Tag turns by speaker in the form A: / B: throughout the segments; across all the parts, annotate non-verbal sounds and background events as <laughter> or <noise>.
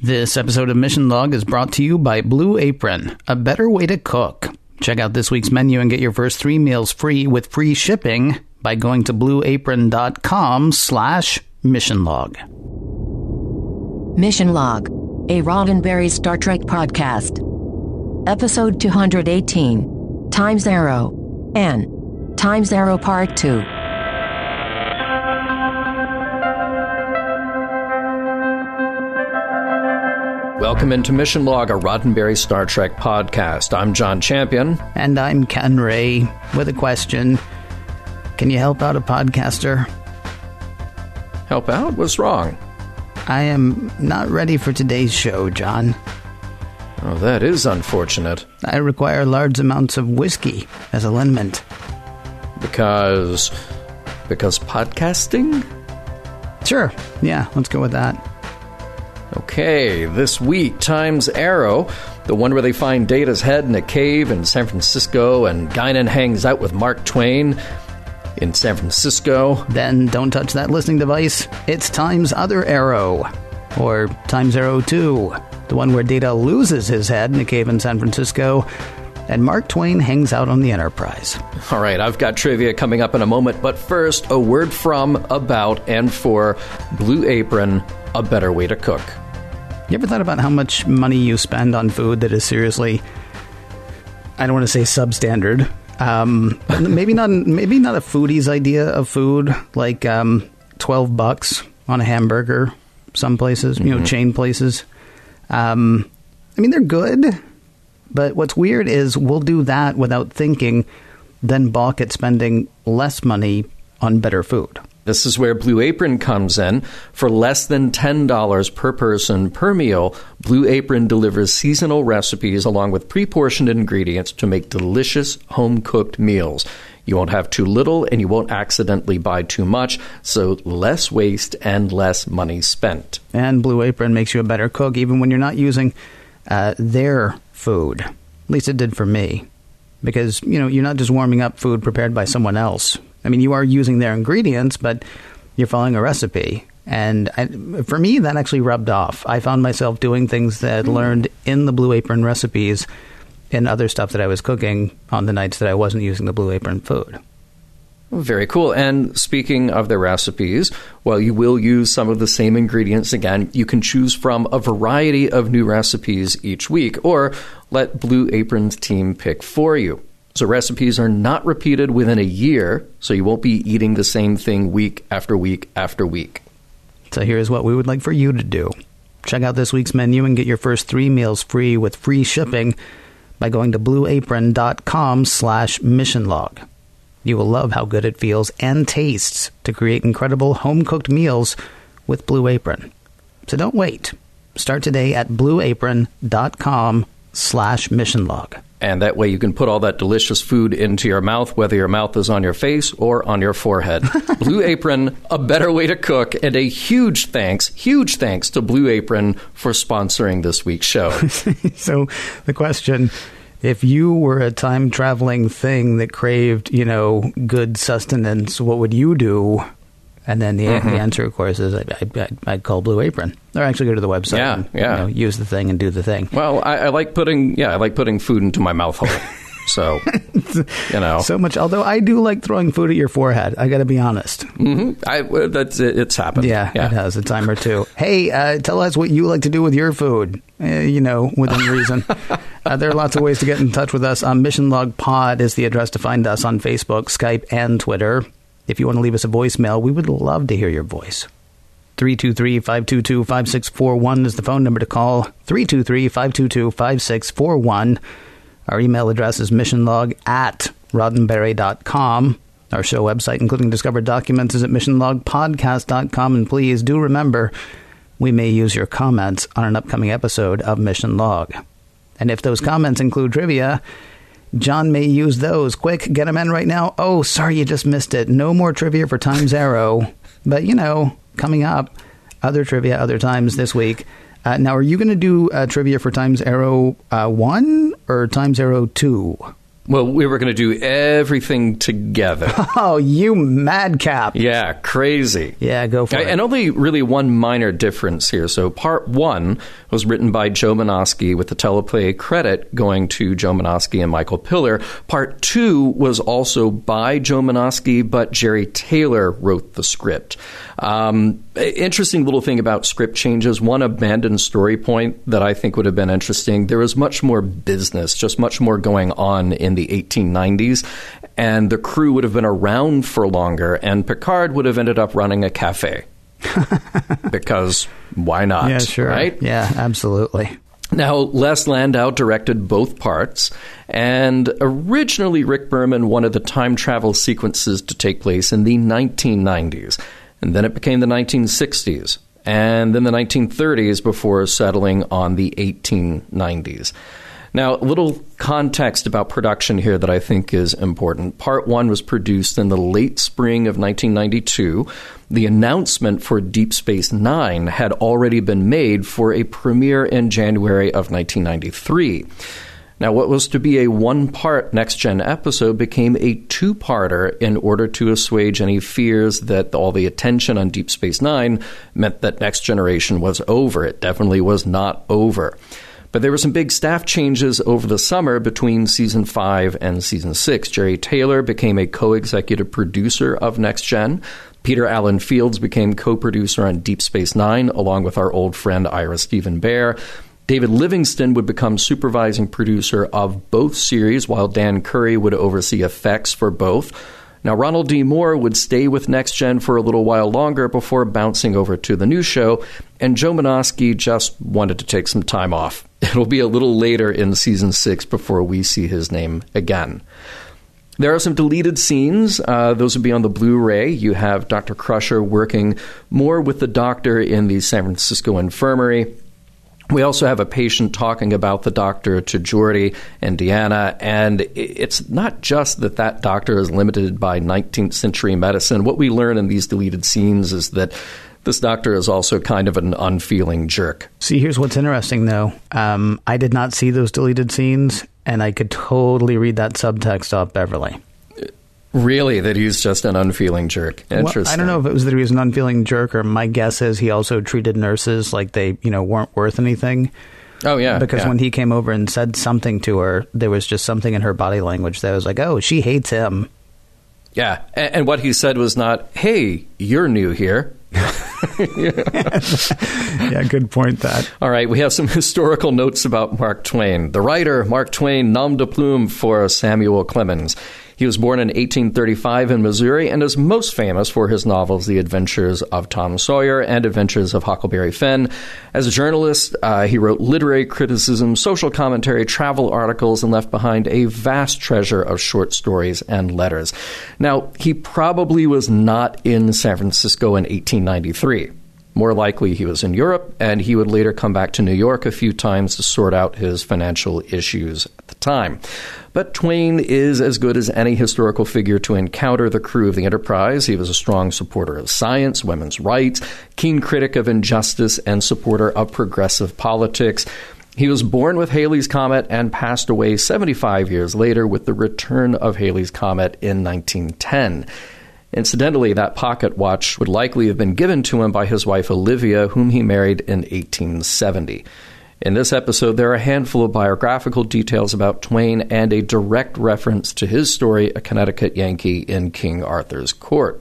A: This episode of Mission Log is brought to you by Blue Apron, a better way to cook. Check out this week's menu and get your first three meals free with free shipping by going to blueapron.com slash mission log.
B: Mission Log, a Roddenberry Star Trek podcast. Episode 218, Times Arrow, N. Times Arrow Part 2.
C: Welcome into Mission Log, a Roddenberry Star Trek podcast. I'm John Champion.
A: And I'm Ken Ray with a question. Can you help out a podcaster?
C: Help out? What's wrong?
A: I am not ready for today's show, John.
C: Oh, that is unfortunate.
A: I require large amounts of whiskey as a liniment.
C: Because. because podcasting?
A: Sure. Yeah, let's go with that.
C: Okay, this week, Times Arrow, the one where they find Data's head in a cave in San Francisco, and Guinan hangs out with Mark Twain in San Francisco.
A: Then don't touch that listening device. It's Times Other Arrow, or Times Arrow 2, the one where Data loses his head in a cave in San Francisco, and Mark Twain hangs out on the Enterprise.
C: All right, I've got trivia coming up in a moment, but first, a word from, about, and for Blue Apron, a better way to cook.
A: You ever thought about how much money you spend on food that is seriously, I don't want to say substandard, um, maybe not maybe not a foodie's idea of food, like um, twelve bucks on a hamburger. Some places, mm-hmm. you know, chain places. Um, I mean, they're good, but what's weird is we'll do that without thinking, then balk at spending less money on better food.
C: This is where Blue Apron comes in. For less than $10 per person per meal, Blue Apron delivers seasonal recipes along with pre portioned ingredients to make delicious home cooked meals. You won't have too little and you won't accidentally buy too much, so less waste and less money spent.
A: And Blue Apron makes you a better cook even when you're not using uh, their food. At least it did for me. Because, you know, you're not just warming up food prepared by someone else. I mean, you are using their ingredients, but you're following a recipe. And I, for me, that actually rubbed off. I found myself doing things that I learned in the Blue Apron recipes and other stuff that I was cooking on the nights that I wasn't using the Blue Apron food.
C: Very cool. And speaking of the recipes, while you will use some of the same ingredients again, you can choose from a variety of new recipes each week or let Blue Apron's team pick for you. So recipes are not repeated within a year, so you won't be eating the same thing week after week after week.
A: So here's what we would like for you to do. Check out this week's menu and get your first three meals free with free shipping by going to blueapron.com slash missionlog. You will love how good it feels and tastes to create incredible home-cooked meals with Blue Apron. So don't wait. Start today at blueapron.com slash missionlog.
C: And that way you can put all that delicious food into your mouth, whether your mouth is on your face or on your forehead. <laughs> Blue Apron, a better way to cook, and a huge thanks, huge thanks to Blue Apron for sponsoring this week's show. <laughs>
A: so the question if you were a time traveling thing that craved, you know, good sustenance, what would you do? And then the, mm-hmm. the answer, of course, is I'd, I'd, I'd, call Blue Apron, or actually go to the website.
C: Yeah,
A: and,
C: yeah.
A: You know, use the thing and do the thing.
C: Well, I, I, like putting yeah, I like putting food into my mouth hole. <laughs> So, you know,
A: so much. Although I do like throwing food at your forehead. I got to be honest.
C: Mm-hmm. I that's it, it's happened.
A: Yeah, yeah, it has a time or two. <laughs> hey, uh, tell us what you like to do with your food. Uh, you know, within reason. <laughs> uh, there are lots of ways to get in touch with us. Um, Mission Log Pod is the address to find us on Facebook, Skype, and Twitter. If you want to leave us a voicemail, we would love to hear your voice. 323 522 5641 is the phone number to call. 323 522 5641. Our email address is missionlog at roddenberry.com. Our show website, including discovered documents, is at missionlogpodcast.com. And please do remember, we may use your comments on an upcoming episode of Mission Log. And if those comments include trivia, John may use those. Quick, get them in right now. Oh, sorry, you just missed it. No more trivia for Times Arrow. But, you know, coming up, other trivia other times this week. Uh, now, are you going to do uh, trivia for Times Arrow uh, 1 or Times Arrow 2?
C: Well, we were going to do everything together. <laughs>
A: Oh, you madcap.
C: yeah, crazy.
A: Yeah, go for it.
C: And only really one minor difference here. So, part one was written by Joe Menosky with the teleplay credit going to Joe Menosky and Michael Piller. Part two was also by Joe Menosky, but Jeri Taylor wrote the script. Um, interesting little thing about script changes. One abandoned story point that I think would have been interesting. There was much more business, just much more going on in the 1890s, and the crew would have been around for longer, and Picard would have ended up running a cafe. <laughs> because why not?
A: yeah, sure.
C: Right?
A: Yeah, absolutely.
C: Now, Les Landau directed both parts, and originally Rick Berman wanted the time travel sequences to take place in the 1990s, and then it became the 1960s, and then the 1930s before settling on the 1890s. Now, a little context about production here that I think is important. Part one was produced in the late spring of 1992. The announcement for Deep Space Nine had already been made for a premiere in January of 1993. Now, what was to be a one part next gen episode became a two parter in order to assuage any fears that all the attention on Deep Space Nine meant that Next Generation was over. It definitely was not over. But there were some big staff changes over the summer between season five and season six. Jeri Taylor became a co executive producer of Next Gen. Peter Allan Fields became co producer on Deep Space Nine, along with our old friend Ira Steven Behr. David Livingston would become supervising producer of both series, while Dan Curry would oversee effects for both. Now, Ronald D. Moore would stay with Next Gen for a little while longer before bouncing over to the new show, and Joe Menosky just wanted to take some time off. <laughs> It'll be a little later in season six before we see his name again. There are some deleted scenes. Uh, those would be on the Blu ray. You have Dr. Crusher working more with the doctor in the San Francisco infirmary. We also have a patient talking about the doctor to Geordi and Deanna, and it's not just that that doctor is limited by 19th century medicine. What we learn in these deleted scenes is that this doctor is also kind of an unfeeling jerk.
A: See, here's what's interesting, though. Um, I did not see those deleted scenes, and I could totally read that subtext off Beverly.
C: Really, that he's just an unfeeling jerk. Interesting.
A: Well, I don't know if it was that he was an unfeeling jerk, or my guess is he also treated nurses like they, you know, weren't worth anything.
C: Oh yeah,
A: because
C: yeah.
A: when he came over and said something to her, there was just something in her body language that was like, "Oh, she hates him."
C: Yeah, and, and what he said was not, "Hey, you're new here." <laughs>
A: yeah, good point. That.
C: All right, we have some <laughs> historical notes about Mark Twain. The writer Mark Twain, nom de plume for Samuel Clemens. He was born in 1835 in Missouri and is most famous for his novels The Adventures of Tom Sawyer and Adventures of Huckleberry Finn. As a journalist, uh, he wrote literary criticism, social commentary, travel articles, and left behind a vast treasure of short stories and letters. Now, he probably was not in San Francisco in 1893. More likely, he was in Europe, and he would later come back to New York a few times to sort out his financial issues at the time. But Twain is as good as any historical figure to encounter the crew of the Enterprise. He was a strong supporter of science, women's rights, keen critic of injustice, and supporter of progressive politics. He was born with Halley's Comet and passed away 75 years later with the return of Halley's Comet in 1910. Incidentally, that pocket watch would likely have been given to him by his wife Olivia, whom he married in 1870. In this episode, there are a handful of biographical details about Twain and a direct reference to his story, A Connecticut Yankee in King Arthur's Court.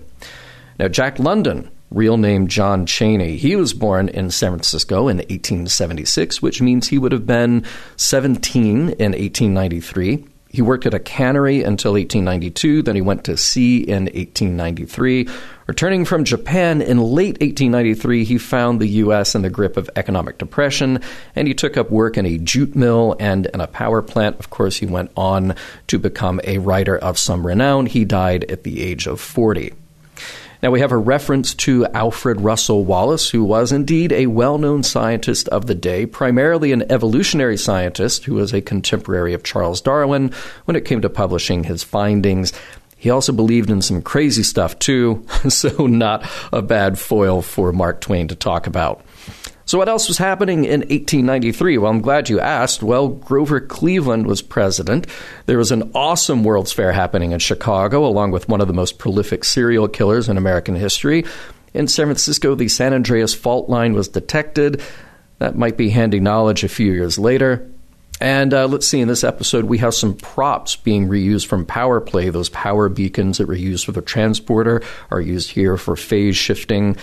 C: Now, Jack London, real name John Chaney, he was born in San Francisco in 1876, which means he would have been 17 in 1893. He worked at a cannery until 1892, then he went to sea in 1893. Returning from Japan in late 1893, he found the U.S. in the grip of economic depression, and he took up work in a jute mill and in a power plant. Of course, he went on to become a writer of some renown. He died at the age of 40. Now, we have a reference to Alfred Russel Wallace, who was indeed a well known scientist of the day, primarily an evolutionary scientist who was a contemporary of Charles Darwin when it came to publishing his findings. He also believed in some crazy stuff, too, <laughs> so not a bad foil for Mark Twain to talk about. So, what else was happening in 1893? Well, I'm glad you asked. Well, Grover Cleveland was president. There was an awesome World's Fair happening in Chicago, along with one of the most prolific serial killers in American history. In San Francisco, the San Andreas fault line was detected. That might be handy knowledge a few years later. And uh, let's see, in this episode, we have some props being reused from Power Play. Those power beacons that were used for the transporter are used here for phase shifting.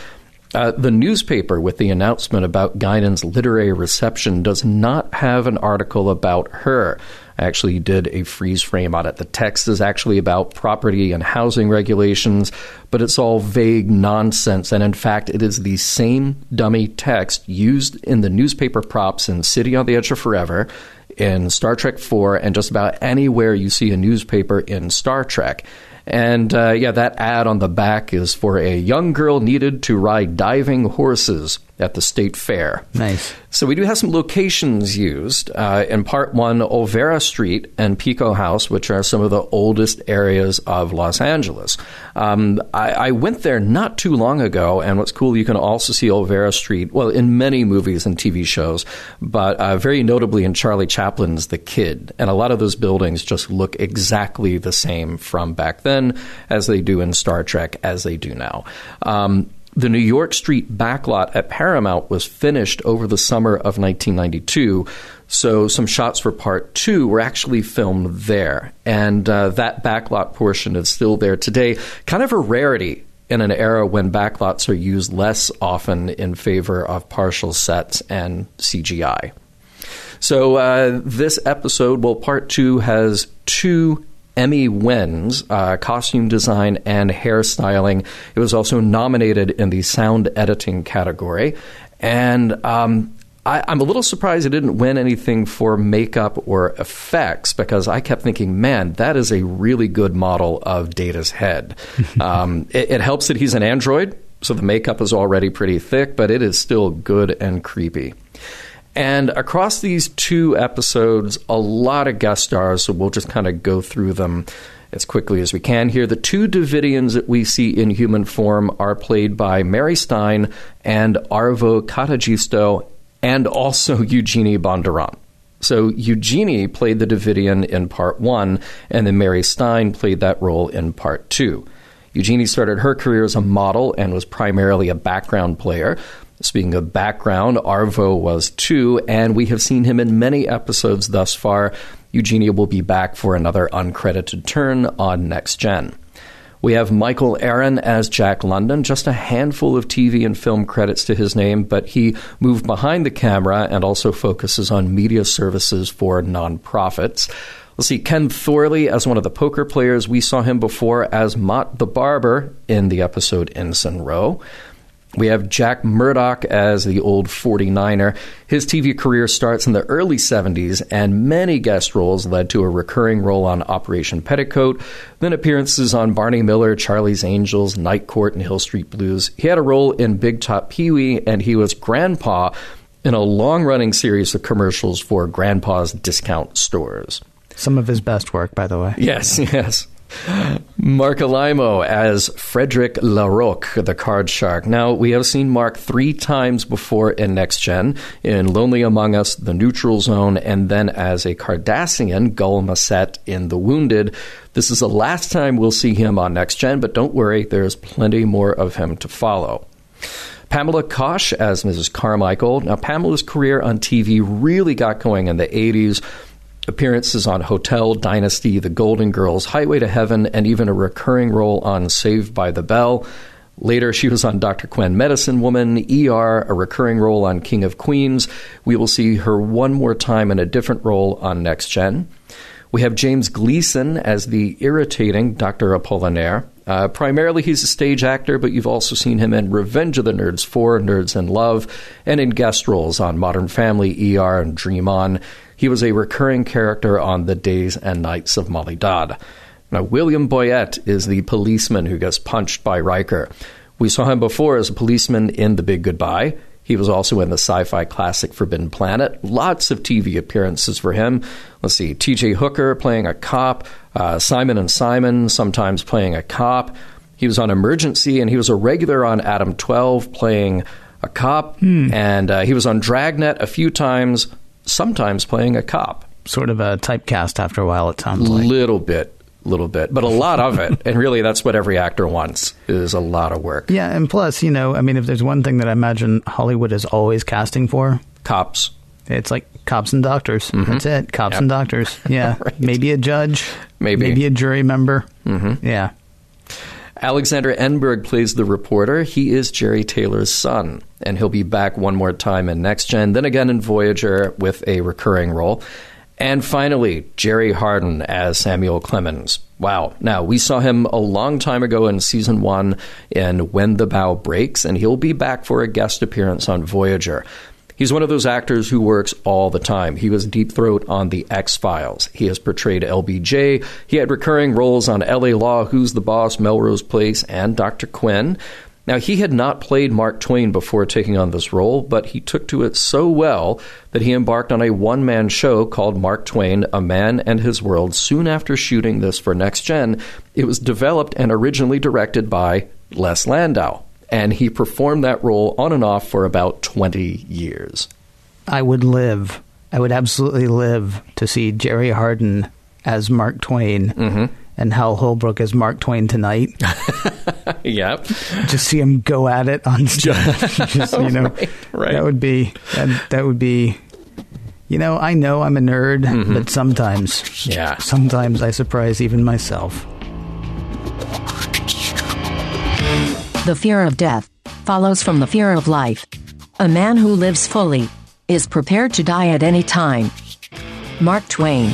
C: Uh, the newspaper with the announcement about Guinan's literary reception does not have an article about her. I actually did a freeze frame on it. The text is actually about property and housing regulations, but it's all vague nonsense. And in fact, it is the same dummy text used in the newspaper props in City on the Edge of Forever, in Star Trek 4, and just about anywhere you see a newspaper in Star Trek. And uh, yeah, that ad on the back is for a young girl needed to ride diving horses at the state fair.
A: Nice.
C: So we do have some locations used. Uh, in part one, Olvera Street and Pico House, which are some of the oldest areas of Los Angeles. Um, I, I, went there not too long ago, and what's cool, you can also see Olvera Street, well, in many movies and TV shows, but uh, very notably in Charlie Chaplin's The Kid. And a lot of those buildings just look exactly the same from back then as they do in Star Trek, as they do now. Um, the New York Street backlot at Paramount was finished over the summer of 1992. So some shots for part two were actually filmed there. And uh, that backlot portion is still there today. Kind of a rarity in an era when backlots are used less often in favor of partial sets and CGI. So uh, this episode, well, part two has two Emmy wins uh, costume design and hairstyling. It was also nominated in the sound editing category. And um, I, am a little surprised it didn't win anything for makeup or effects because I kept thinking, man, that is a really good model of Data's head. <laughs> um, it, it helps that he's an android, so the makeup is already pretty thick, but it is still good and creepy. And across these two episodes, a lot of guest stars, so we'll just kind of go through them as quickly as we can here. The two Devidians that we see in human form are played by Mary Stein and Arvo Katajisto, and also <laughs> Eugenie Bondurant. So Eugenie played the Devidian in part one, and then Mary Stein played that role in part two. Eugenie started her career as a model and was primarily a background player, Speaking of background, Arvo was too, and we have seen him in many episodes thus far. Eugenia will be back for another uncredited turn on Next Gen. We have Michael Aron as Jack London, just a handful of TV and film credits to his name, but he moved behind the camera and also focuses on media services for nonprofits. Let's see, Ken Thorley as one of the poker players. We saw him before as Mott the Barber in the episode Ensign Ro. We have Jack Murdock as the old 49er. His TV career starts in the early 70s, and many guest roles led to a recurring role on Operation Petticoat, then appearances on Barney Miller, Charlie's Angels, Night Court, and Hill Street Blues. He had a role in Big Top Pee Wee, and he was Grandpa in a long running series of commercials for Grandpa's discount stores.
A: Some of his best work, by the way.
C: Yes, <laughs> yes. Marc Alaimo as Frederick LaRocque, the card shark. Now, we have seen Mark three times before in Next Gen, in Lonely Among Us, The Neutral Zone, and then as a Cardassian, Gul Macet in The Wounded. This is the last time we'll see him on Next Gen, but don't worry, there's plenty more of him to follow. Pamela Kosh as Mrs. Carmichael. Now, Pamela's career on TV really got going in the 80s appearances on Hotel, Dynasty, The Golden Girls, Highway to Heaven, and even a recurring role on Saved by the Bell. Later, she was on Dr. Quinn, Medicine Woman, ER, a recurring role on King of Queens. We will see her one more time in a different role on Next Gen. We have James Gleason as the irritating Dr. Apollinaire. Uh, primarily, he's a stage actor, but you've also seen him in Revenge of the Nerds 4, Nerds in Love, and in guest roles on Modern Family, ER, and Dream On. He was a recurring character on The Days and Nights of Molly Dodd. Now, William Boyett is the policeman who gets punched by Riker. We saw him before as a policeman in The Big Goodbye. He was also in the sci fi classic Forbidden Planet. Lots of TV appearances for him. Let's see, TJ Hooker playing a cop, uh, Simon and Simon sometimes playing a cop. He was on Emergency, and he was a regular on Adam 12 playing a cop, and uh, he was on Dragnet a few times, sometimes playing a cop.
A: Sort of a typecast after a while, it sounds like.
C: A little bit, little bit, but a lot of it. And really, that's what every actor wants is a lot of work.
A: Yeah, and plus, you know, I mean, if there's one thing that I imagine Hollywood is always casting for,
C: Cops.
A: it's like cops and doctors. That's it, cops
C: Yep.
A: and doctors. <laughs> Yeah,
C: Right.
A: maybe a judge,
C: Maybe.
A: maybe a jury member. Mm-hmm. Yeah,
C: Alexander Enberg plays the reporter. He is Jeri Taylor's son, and he'll be back one more time in Next Gen, then again in Voyager with a recurring role. And finally, Jerry Hardin as Samuel Clemens. Wow. Now, we saw him a long time ago in season one in When the Bow Breaks, and he'll be back for a guest appearance on Voyager. He's one of those actors who works all the time. He was Deep Throat on The X Files. He has portrayed LBJ. He had recurring roles on LA Law, Who's the Boss, Melrose Place, and Dr. Quinn. Now, he had not played Mark Twain before taking on this role, but he took to it so well that he embarked on a one man show called Mark Twain, A Man and His World soon after shooting this for Next Gen. It was developed and originally directed by Les Landau and he performed that role on and off for about 20 years.
A: I would live. I would absolutely live to see Jerry Hardin as Mark Twain
C: Mm-hmm.
A: and Hal Holbrook as Mark Twain tonight. <laughs>
C: Yep.
A: Just see him go at it on stage. <laughs> Just, you know,
C: Right, right.
A: that would be that, that would be. You know, I know I'm a nerd,
C: Mm-hmm.
A: but sometimes,
C: Yeah.
A: sometimes I surprise even myself.
B: The fear of death follows from the fear of life. A man who lives fully is prepared to die at any time. Mark Twain.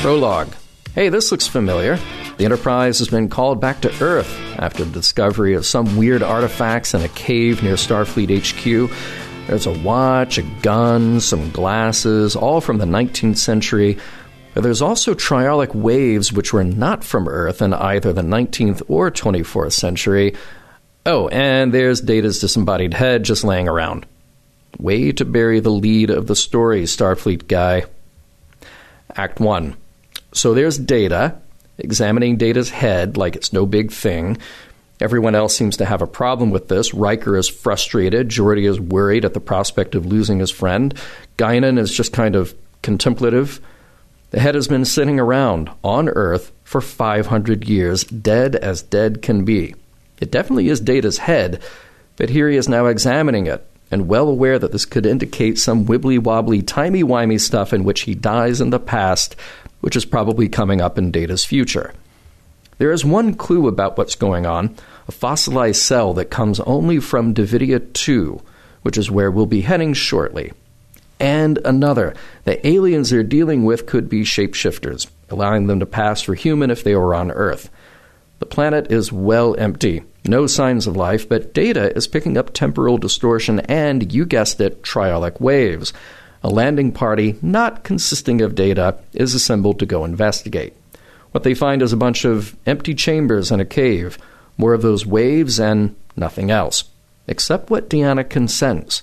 C: Prologue. Hey, this looks familiar. The Enterprise has been called back to Earth after the discovery of some weird artifacts in a cave near Starfleet HQ. There's a watch, a gun, some glasses, all from the 19th century. There's also triolic waves which were not from Earth in either the 19th or 24th century. Oh, and there's Data's disembodied head just laying around. Way to bury the lead of the story, Starfleet guy. Act 1. So there's Data, examining Data's head like it's no big thing. Everyone else seems to have a problem with this. Riker is frustrated. Geordi is worried at the prospect of losing his friend. Guinan is just kind of contemplative. The head has been sitting around on Earth for 500 years, dead as dead can be. It definitely is Data's head, but here he is now examining it, and well aware that this could indicate some wibbly wobbly, timey wimey stuff in which he dies in the past, which is probably coming up in Data's future. There is one clue about what's going on a fossilized cell that comes only from Devidia 2, which is where we'll be heading shortly. And another. The aliens they're dealing with could be shapeshifters, allowing them to pass for human if they were on Earth. The planet is well empty, no signs of life, but Data is picking up temporal distortion and, you guessed it, triolic waves. A landing party, not consisting of Data, is assembled to go investigate. What they find is a bunch of empty chambers in a cave, more of those waves, and nothing else. Except what Deanna can sense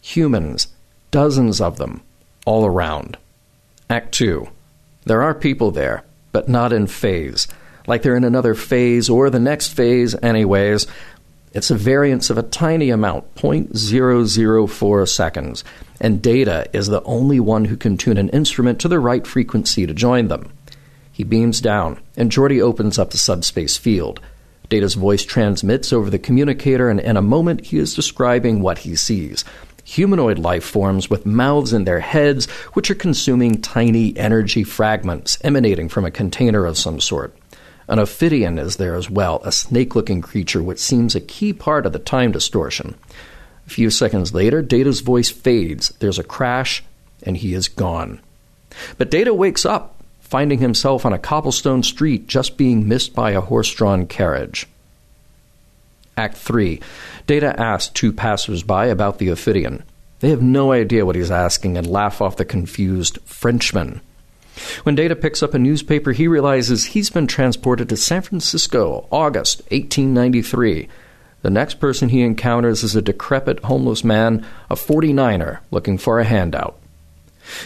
C: humans, dozens of them, all around. Act 2. There are people there, but not in phase. Like they're in another phase or the next phase, anyways. It's a variance of a tiny amount, 0.004 seconds, and Data is the only one who can tune an instrument to the right frequency to join them. He beams down, and Geordi opens up the subspace field. Data's voice transmits over the communicator, and in a moment he is describing what he sees humanoid life forms with mouths in their heads, which are consuming tiny energy fragments emanating from a container of some sort. An ophidian is there as well, a snake looking creature which seems a key part of the time distortion. A few seconds later, Data's voice fades, there's a crash, and he is gone. But Data wakes up, finding himself on a cobblestone street just being missed by a horse drawn carriage. Act 3. Data asks two passers-by about the Ophidian. They have no idea what he's asking and laugh off the confused Frenchman. When Data picks up a newspaper, he realizes he's been transported to San Francisco, August 1893. The next person he encounters is a decrepit homeless man, a 49er, looking for a handout.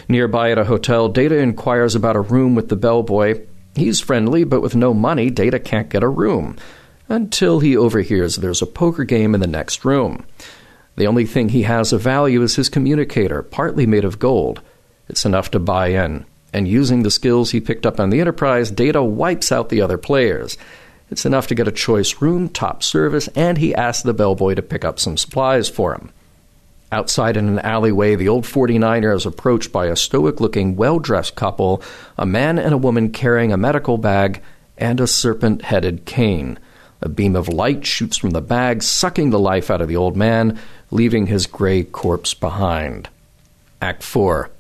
C: Nearby at a hotel, Data inquires about a room with the bellboy. He's friendly, but with no money, Data can't get a room. Until he overhears there's a poker game in the next room. The only thing he has of value is his communicator, partly made of gold. It's enough to buy in. And using the skills he picked up on the Enterprise, Data wipes out the other players. It's enough to get a choice room, top service, and he asks the bellboy to pick up some supplies for him. Outside in an alleyway, the old 49er is approached by a stoic looking, well dressed couple, a man and a woman carrying a medical bag and a serpent headed cane. A beam of light shoots from the bag, sucking the life out of the old man, leaving his gray corpse behind. Act 4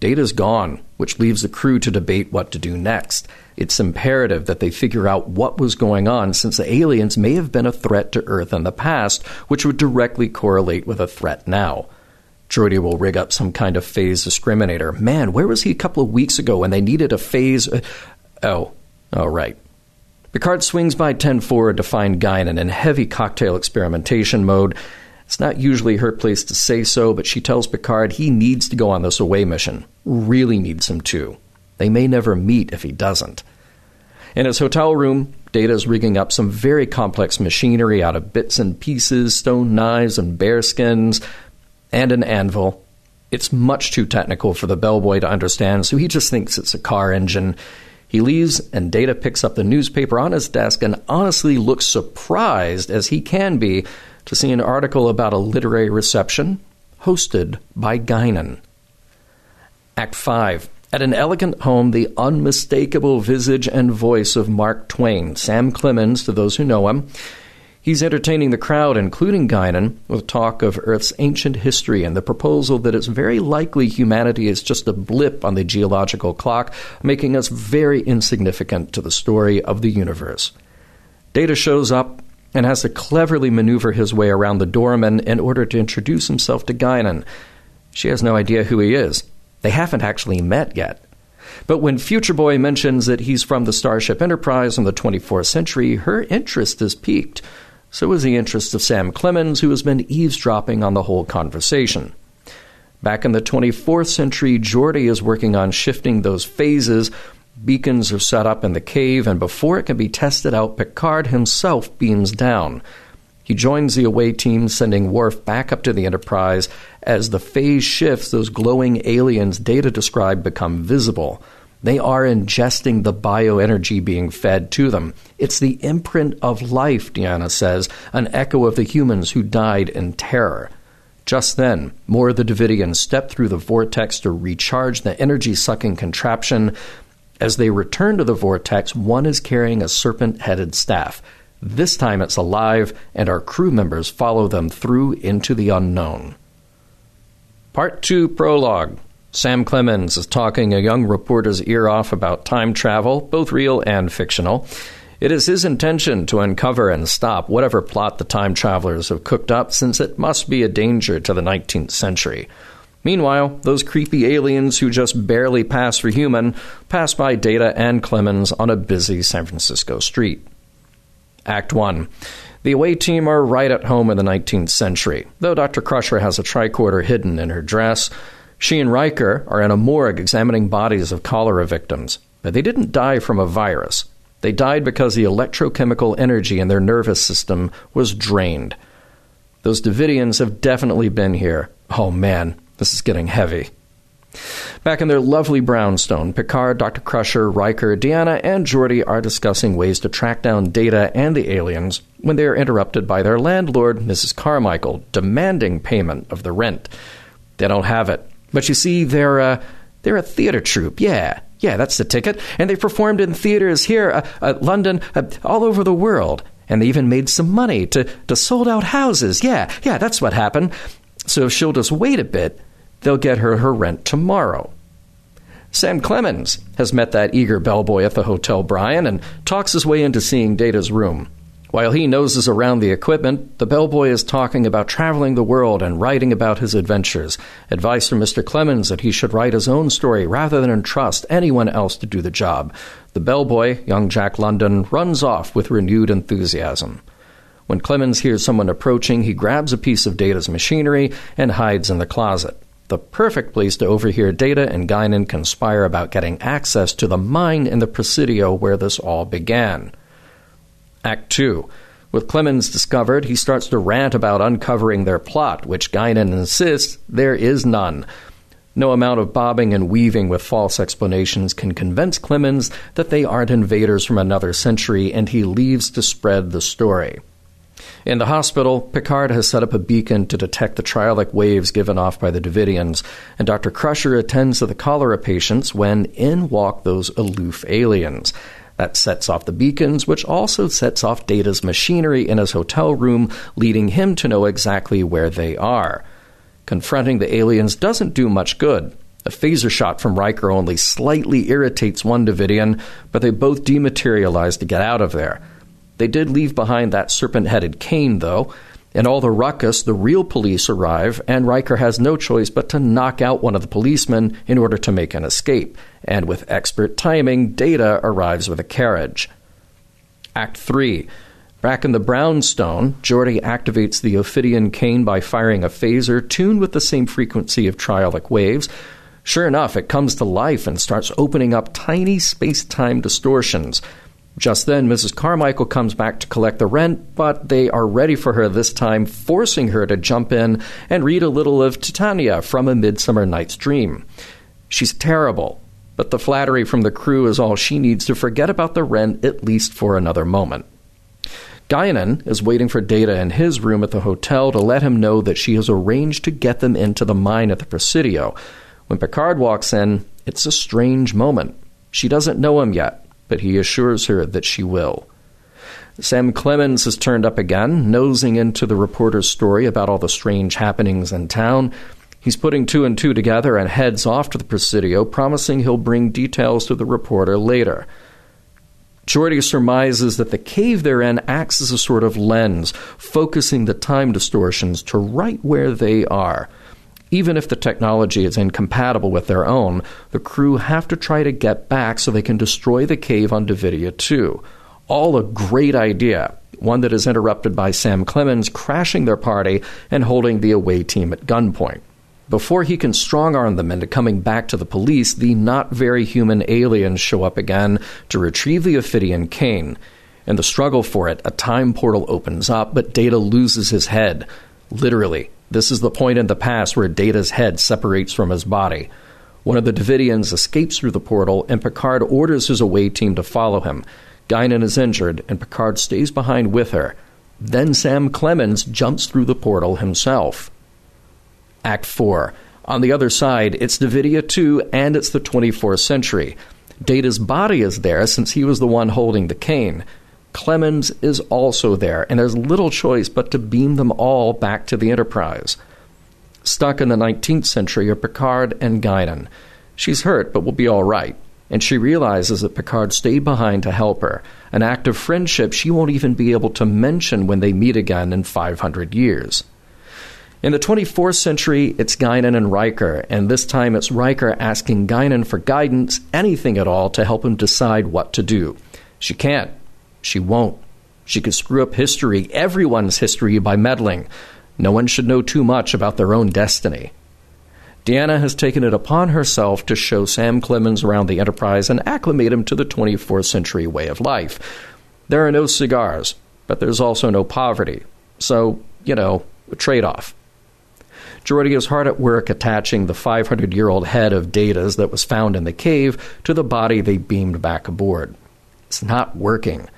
C: Data's gone, which leaves the crew to debate what to do next. It's imperative that they figure out what was going on since the aliens may have been a threat to Earth in the past, which would directly correlate with a threat now. Geordi will rig up some kind of phase discriminator. Man, where was he a couple of weeks ago when they needed a phase? Uh, oh, oh, right. Picard swings by Ten Forward to find Guinan in heavy cocktail experimentation mode. It's not usually her place to say so, but she tells Picard he needs to go on this away mission. Really needs him to. They may never meet if he doesn't. In his hotel room, Data is rigging up some very complex machinery out of bits and pieces, stone knives and bear skins, and an anvil. It's much too technical for the bellboy to understand, so he just thinks it's a car engine. He leaves, and Data picks up the newspaper on his desk and honestly looks surprised, as he can be, to see an article about a literary reception hosted by Guinan. Act 5. At an elegant home, the unmistakable visage and voice of Mark Twain, Sam Clemens to those who know him. He's entertaining the crowd, including Guinan, with talk of Earth's ancient history and the proposal that it's very likely humanity is just a blip on the geological clock, making us very insignificant to the story of the universe. Data shows up and has to cleverly maneuver his way around the doorman in order to introduce himself to Guinan. She has no idea who he is. They haven't actually met yet. But when Future Boy mentions that he's from the Starship Enterprise in the 24th century, her interest is piqued. So is the interest of Sam Clemens, who has been eavesdropping on the whole conversation. Back in the 24th century, Geordi is working on shifting those phases Beacons are set up in the cave, and before it can be tested out, Picard himself beams down. He joins the away team, sending Worf back up to the Enterprise. As the phase shifts, those glowing aliens data described become visible. They are ingesting the bioenergy being fed to them. It's the imprint of life, Deanna says, an echo of the humans who died in terror. Just then, more of the Devidians step through the vortex to recharge the energy sucking contraption. As they return to the vortex, one is carrying a serpent headed staff. This time it's alive, and our crew members follow them through into the unknown. Part 2 Prologue Sam Clemens is talking a young reporter's ear off about time travel, both real and fictional. It is his intention to uncover and stop whatever plot the time travelers have cooked up, since it must be a danger to the 19th century. Meanwhile, those creepy aliens who just barely pass for human pass by Data and Clemens on a busy San Francisco street. Act 1. The away team are right at home in the 19th century, though Dr. Crusher has a tricorder hidden in her dress. She and Riker are in a morgue examining bodies of cholera victims, but they didn't die from a virus. They died because the electrochemical energy in their nervous system was drained. Those Devidians have definitely been here. Oh man, this is getting heavy. Back in their lovely brownstone, Picard, Dr. Crusher, Riker, Deanna, and Geordi are discussing ways to track down Data and the aliens when they are interrupted by their landlord, Mrs. Carmichael, demanding payment of the rent. They don't have it. But you see, they're, uh, they're a theater troupe, yeah. Yeah, that's the ticket. And they performed in theaters here, uh, uh, London, uh, all over the world. And they even made some money to, to sold out houses. Yeah, yeah, that's what happened. So if she'll just wait a bit, they'll get her her rent tomorrow. Sam Clemens has met that eager bellboy at the Hotel Brian and talks his way into seeing Data's room. While he noses around the equipment, the bellboy is talking about traveling the world and writing about his adventures. Advice from Mr. Clemens that he should write his own story rather than entrust anyone else to do the job. The bellboy, young Jack London, runs off with renewed enthusiasm. When Clemens hears someone approaching, he grabs a piece of Data's machinery and hides in the closet. The perfect place to overhear Data and Guinan conspire about getting access to the mine in the Presidio where this all began. Act 2. With Clemens discovered, he starts to rant about uncovering their plot, which Guinan insists there is none. No amount of bobbing and weaving with false explanations can convince Clemens that they aren't invaders from another century, and he leaves to spread the story. In the hospital, Picard has set up a beacon to detect the triolic waves given off by the Devidians, and Dr. Crusher attends to the cholera patients when in walk those aloof aliens. That sets off the beacons, which also sets off Data's machinery in his hotel room, leading him to know exactly where they are. Confronting the aliens doesn't do much good. A phaser shot from Riker only slightly irritates one Devidian, but they both dematerialize to get out of there. They did leave behind that serpent headed cane, though. In all the ruckus, the real police arrive, and Riker has no choice but to knock out one of the policemen in order to make an escape. And with expert timing, Data arrives with a carriage. Act 3. Back in the Brownstone, Geordi activates the Ophidian cane by firing a phaser tuned with the same frequency of triolic waves. Sure enough, it comes to life and starts opening up tiny space time distortions. Just then, Mrs. Carmichael comes back to collect the rent, but they are ready for her this time, forcing her to jump in and read a little of Titania from A Midsummer Night's Dream. She's terrible, but the flattery from the crew is all she needs to forget about the rent at least for another moment. Guinan is waiting for Data in his room at the hotel to let him know that she has arranged to get them into the mine at the Presidio. When Picard walks in, it's a strange moment. She doesn't know him yet, but he assures her that she will. Sam Clemens has turned up again, nosing into the reporter's story about all the strange happenings in town. He's putting two and two together and heads off to the Presidio, promising he'll bring details to the reporter later. Geordi surmises that the cave they're in acts as a sort of lens, focusing the time distortions to right where they are. Even if the technology is incompatible with their own, the crew have to try to get back so they can destroy the cave on Devidia 2. All a great idea, one that is interrupted by Sam Clemens crashing their party and holding the away team at gunpoint. Before he can strong arm them into coming back to the police, the not very human aliens show up again to retrieve the Ophidian cane. In the struggle for it, a time portal opens up, but Data loses his head. Literally, this is the point in the past where Data's head separates from his body. One of the Devidians escapes through the portal, and Picard orders his away team to follow him. Guinan is injured, and Picard stays behind with her. Then Sam Clemens jumps through the portal himself. Act 4. On the other side, it's Devidia 2 and it's the 24th century. Data's body is there since he was the one holding the cane. Clemens is also there, and there's little choice but to beam them all back to the Enterprise. Stuck in the 19th century are Picard and Guinan. She's hurt, but will be all right, and she realizes that Picard stayed behind to help her, an act of friendship she won't even be able to mention when they meet again in 500 years. In the 24th century, it's Guinan and Riker, and this time it's Riker asking Guinan for guidance, anything at all, to help him decide what to do. She can't. She won't. She could screw up history, everyone's history, by meddling. No one should know too much about their own destiny. Deanna has taken it upon herself to show Sam Clemens around the Enterprise and acclimate him to the 24th century way of life. There are no cigars, but there's also no poverty. So, you know, a trade off. Geordi is hard at work attaching the 500 year old head of Data's that was found in the cave to the body they beamed back aboard. It's not working.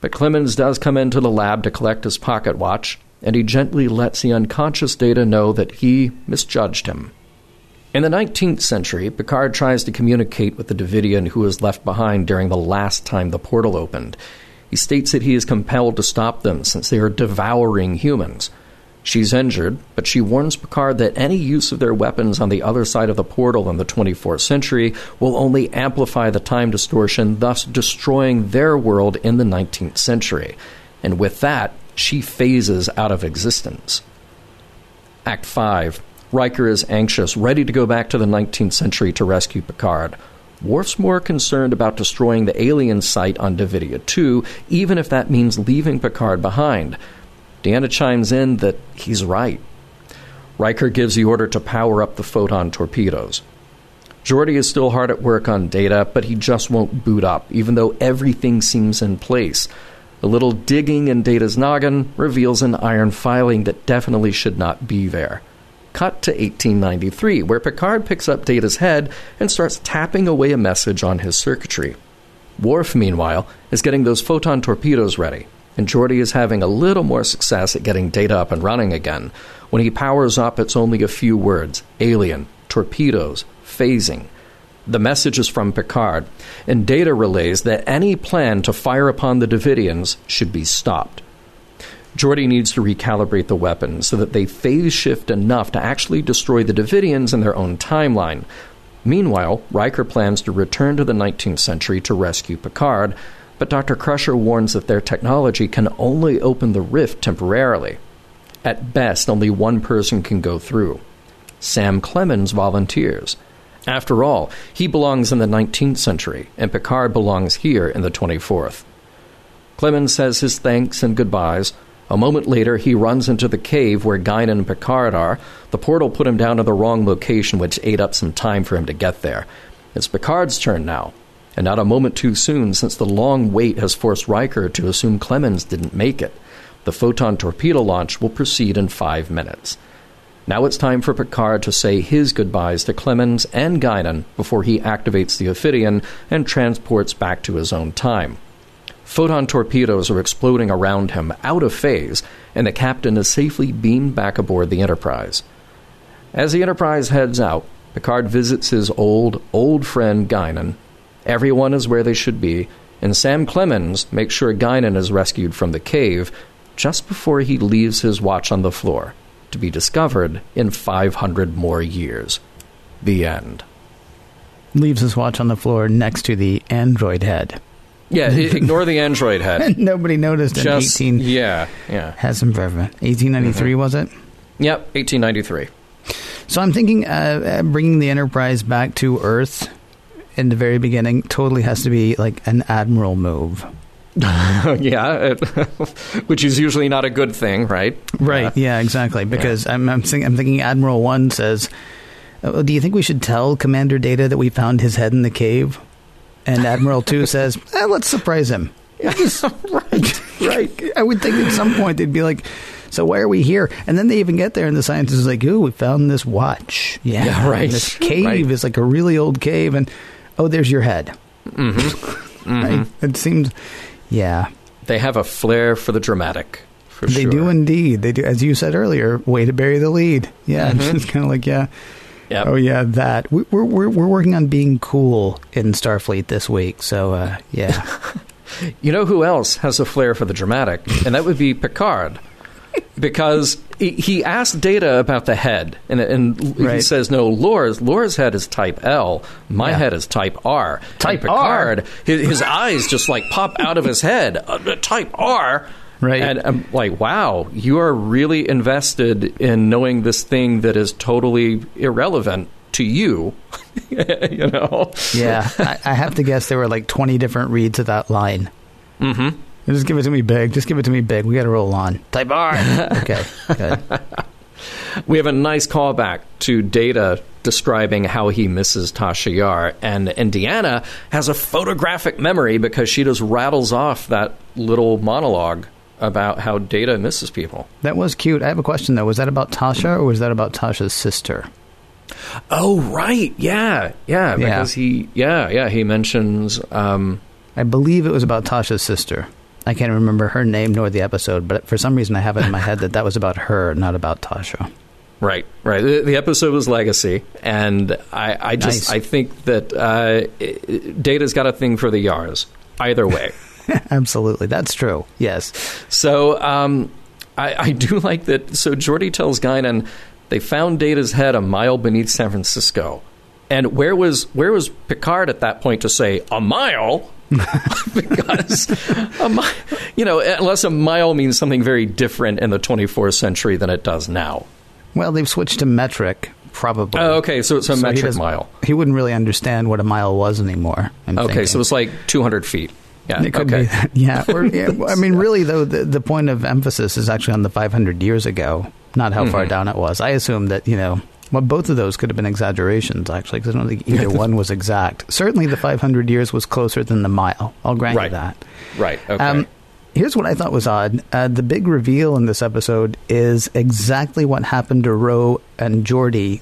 C: But Clemens does come into the lab to collect his pocket watch, and he gently lets the unconscious Data know that he misjudged him. In the 19th century, Picard tries to communicate with the Devidian who was left behind during the last time the portal opened. He states that he is compelled to stop them since they are devouring humans. She's injured, but she warns Picard that any use of their weapons on the other side of the portal in the 24th century will only amplify the time distortion, thus destroying their world in the 19th century. And with that, she phases out of existence. Act 5. Riker is anxious, ready to go back to the 19th century to rescue Picard. Worf's more concerned about destroying the alien site on Devidia 2, even if that means leaving Picard behind. Deanna chimes in that he's right. Riker gives the order to power up the photon torpedoes. Geordi is still hard at work on data, but he just won't boot up, even though everything seems in place. A little digging in Data's noggin reveals an iron filing that definitely should not be there. Cut to 1893, where Picard picks up Data's head and starts tapping away a message on his circuitry. Worf, meanwhile, is getting those photon torpedoes ready, and Geordi is having a little more success at getting Data up and running again. When he powers up, it's only a few words alien, torpedoes, phasing. The message is from Picard, and Data relays that any plan to fire upon the Devidians should be stopped. Geordi needs to recalibrate the weapons so that they phase shift enough to actually destroy the Devidians in their own timeline. Meanwhile, Riker plans to return to the 19th century to rescue Picard, but Dr. Crusher warns that their technology can only open the rift temporarily. At best, only one person can go through. Sam Clemens volunteers. After all, he belongs in the 19th century, and Picard belongs here in the 24th. Clemens says his thanks and goodbyes. A moment later, he runs into the cave where Guinan and Picard are. The portal put him down to the wrong location, which ate up some time for him to get there. It's Picard's turn now, and not a moment too soon, since the long wait has forced Riker to assume Clemens didn't make it. The photon torpedo launch will proceed in five minutes. Now it's time for Picard to say his goodbyes to Clemens and Guinan before he activates the Ophidian and transports back to his own time. Photon torpedoes are exploding around him, out of phase, and the captain is safely beamed back aboard the Enterprise. As the Enterprise heads out, Picard visits his old, old friend Guinan. Everyone is where they should be, and Sam Clemens makes sure Guinan is rescued from the cave just before he leaves his watch on the floor to be discovered in 500 more years. The end.
A: Leaves his watch on the floor next to the android head.
C: Yeah, ignore the android head. <laughs>
A: Nobody noticed in
C: Just
A: 18.
C: yeah, yeah.
A: Has some forever. 1893, was it?
C: Yep, 1893.
A: So I'm thinking uh, bringing the Enterprise back to Earth in the very beginning totally has to be like an admiral move. <laughs>
C: yeah, it- <laughs> which is usually not a good thing, right?
A: Right. Yeah, exactly. Because I'm I'm, think, I'm thinking Admiral One says, oh, "Do you think we should tell Commander Data that we found his head in the cave?" And Admiral Two <laughs> says, eh, "Let's surprise him."
C: right, right.
A: I would think at some point they'd be like, "So why are we here?" And then they even get there, and the scientist is like, "Ooh, we found this watch. Yeah,
C: Yeah, right.
A: and This cave
C: Right.
A: is like a really old cave, and oh, there's your head."
C: Mm-hmm. <laughs>
A: Right? It seems, yeah,
C: They have a flair for the dramatic, for
A: they
C: sure.
A: do indeed. They do, as you said earlier. Way to bury the lead. Yeah, <laughs>
C: Mm-hmm.
A: it's kind of like yeah.
C: Yep.
A: Oh yeah, that we, we're we're we're working on being cool in Starfleet this week. So uh, yeah, <laughs>
C: You know who else has a flair for the dramatic? And that would be Picard. Because he, asked Data about the head, and, and he says, "No, Lore's Lore's head is Type L. My
A: Yeah.
C: head is Type R."
A: Type
C: and Picard, His, his <laughs> eyes just like pop out of his head. Uh, uh, type R.
A: Right.
C: And I'm like, wow, you are really invested in knowing this thing that is totally irrelevant to you. <laughs> you know.
A: yeah. I, I have to guess there were like twenty different reads of that line.
C: Mm-hmm.
A: Just give it to me big. Just give it to me big. We got to roll on. Type R. <laughs> okay. Good.
C: We have a nice callback to Data describing how he misses Tasha Yar, and Indiana has a photographic memory because she just rattles off that little monologue about how Data misses people.
A: That was cute. I have a question though. Was that about Tasha or was that about Tasha's sister?
C: Oh, right, yeah, yeah,
A: Yeah.
C: because he, yeah, yeah, he mentions, um,
A: I believe it was about Tasha's sister. I can't remember her name nor the episode, but for some reason I have it in my head that that was about her, not about Tasha.
C: Right, right. The, the episode was Legacy, and I, I just
A: Nice.
C: I think that uh, i- Data's got a thing for the Yars. Either way, <laughs>
A: Absolutely, that's true. Yes.
C: So um, I, I do <laughs> like that. So Geordi tells Guinan they found Data's head a mile beneath San Francisco, and where was where was Picard at that point to say a mile? <laughs> because a mi- you know, unless a mile means something very different in the 24th century than it does now.
A: Well, they've switched to metric, probably.
C: Oh, okay, so it's a
A: So
C: metric
A: doesn't-
C: mile.
A: He wouldn't really understand what a mile was anymore. I'm
C: Okay,
A: thinking.
C: so it's like 200 feet. Yeah.
A: It could
C: okay.
A: be that. Yeah. Or, yeah. I mean, really, though, the, the point of emphasis is actually on the 500 years ago, not how far
C: Mm-hmm.
A: down it was. I assume that you know. Well, both of those could have been exaggerations, actually, because I don't think either <laughs> one was exact. Certainly, the 500 years was closer than the mile. I'll grant
C: Right.
A: you that.
C: Right. Okay.
A: Um, here's what I thought was odd. Uh, the big reveal in this episode is exactly what happened to Ro and Geordi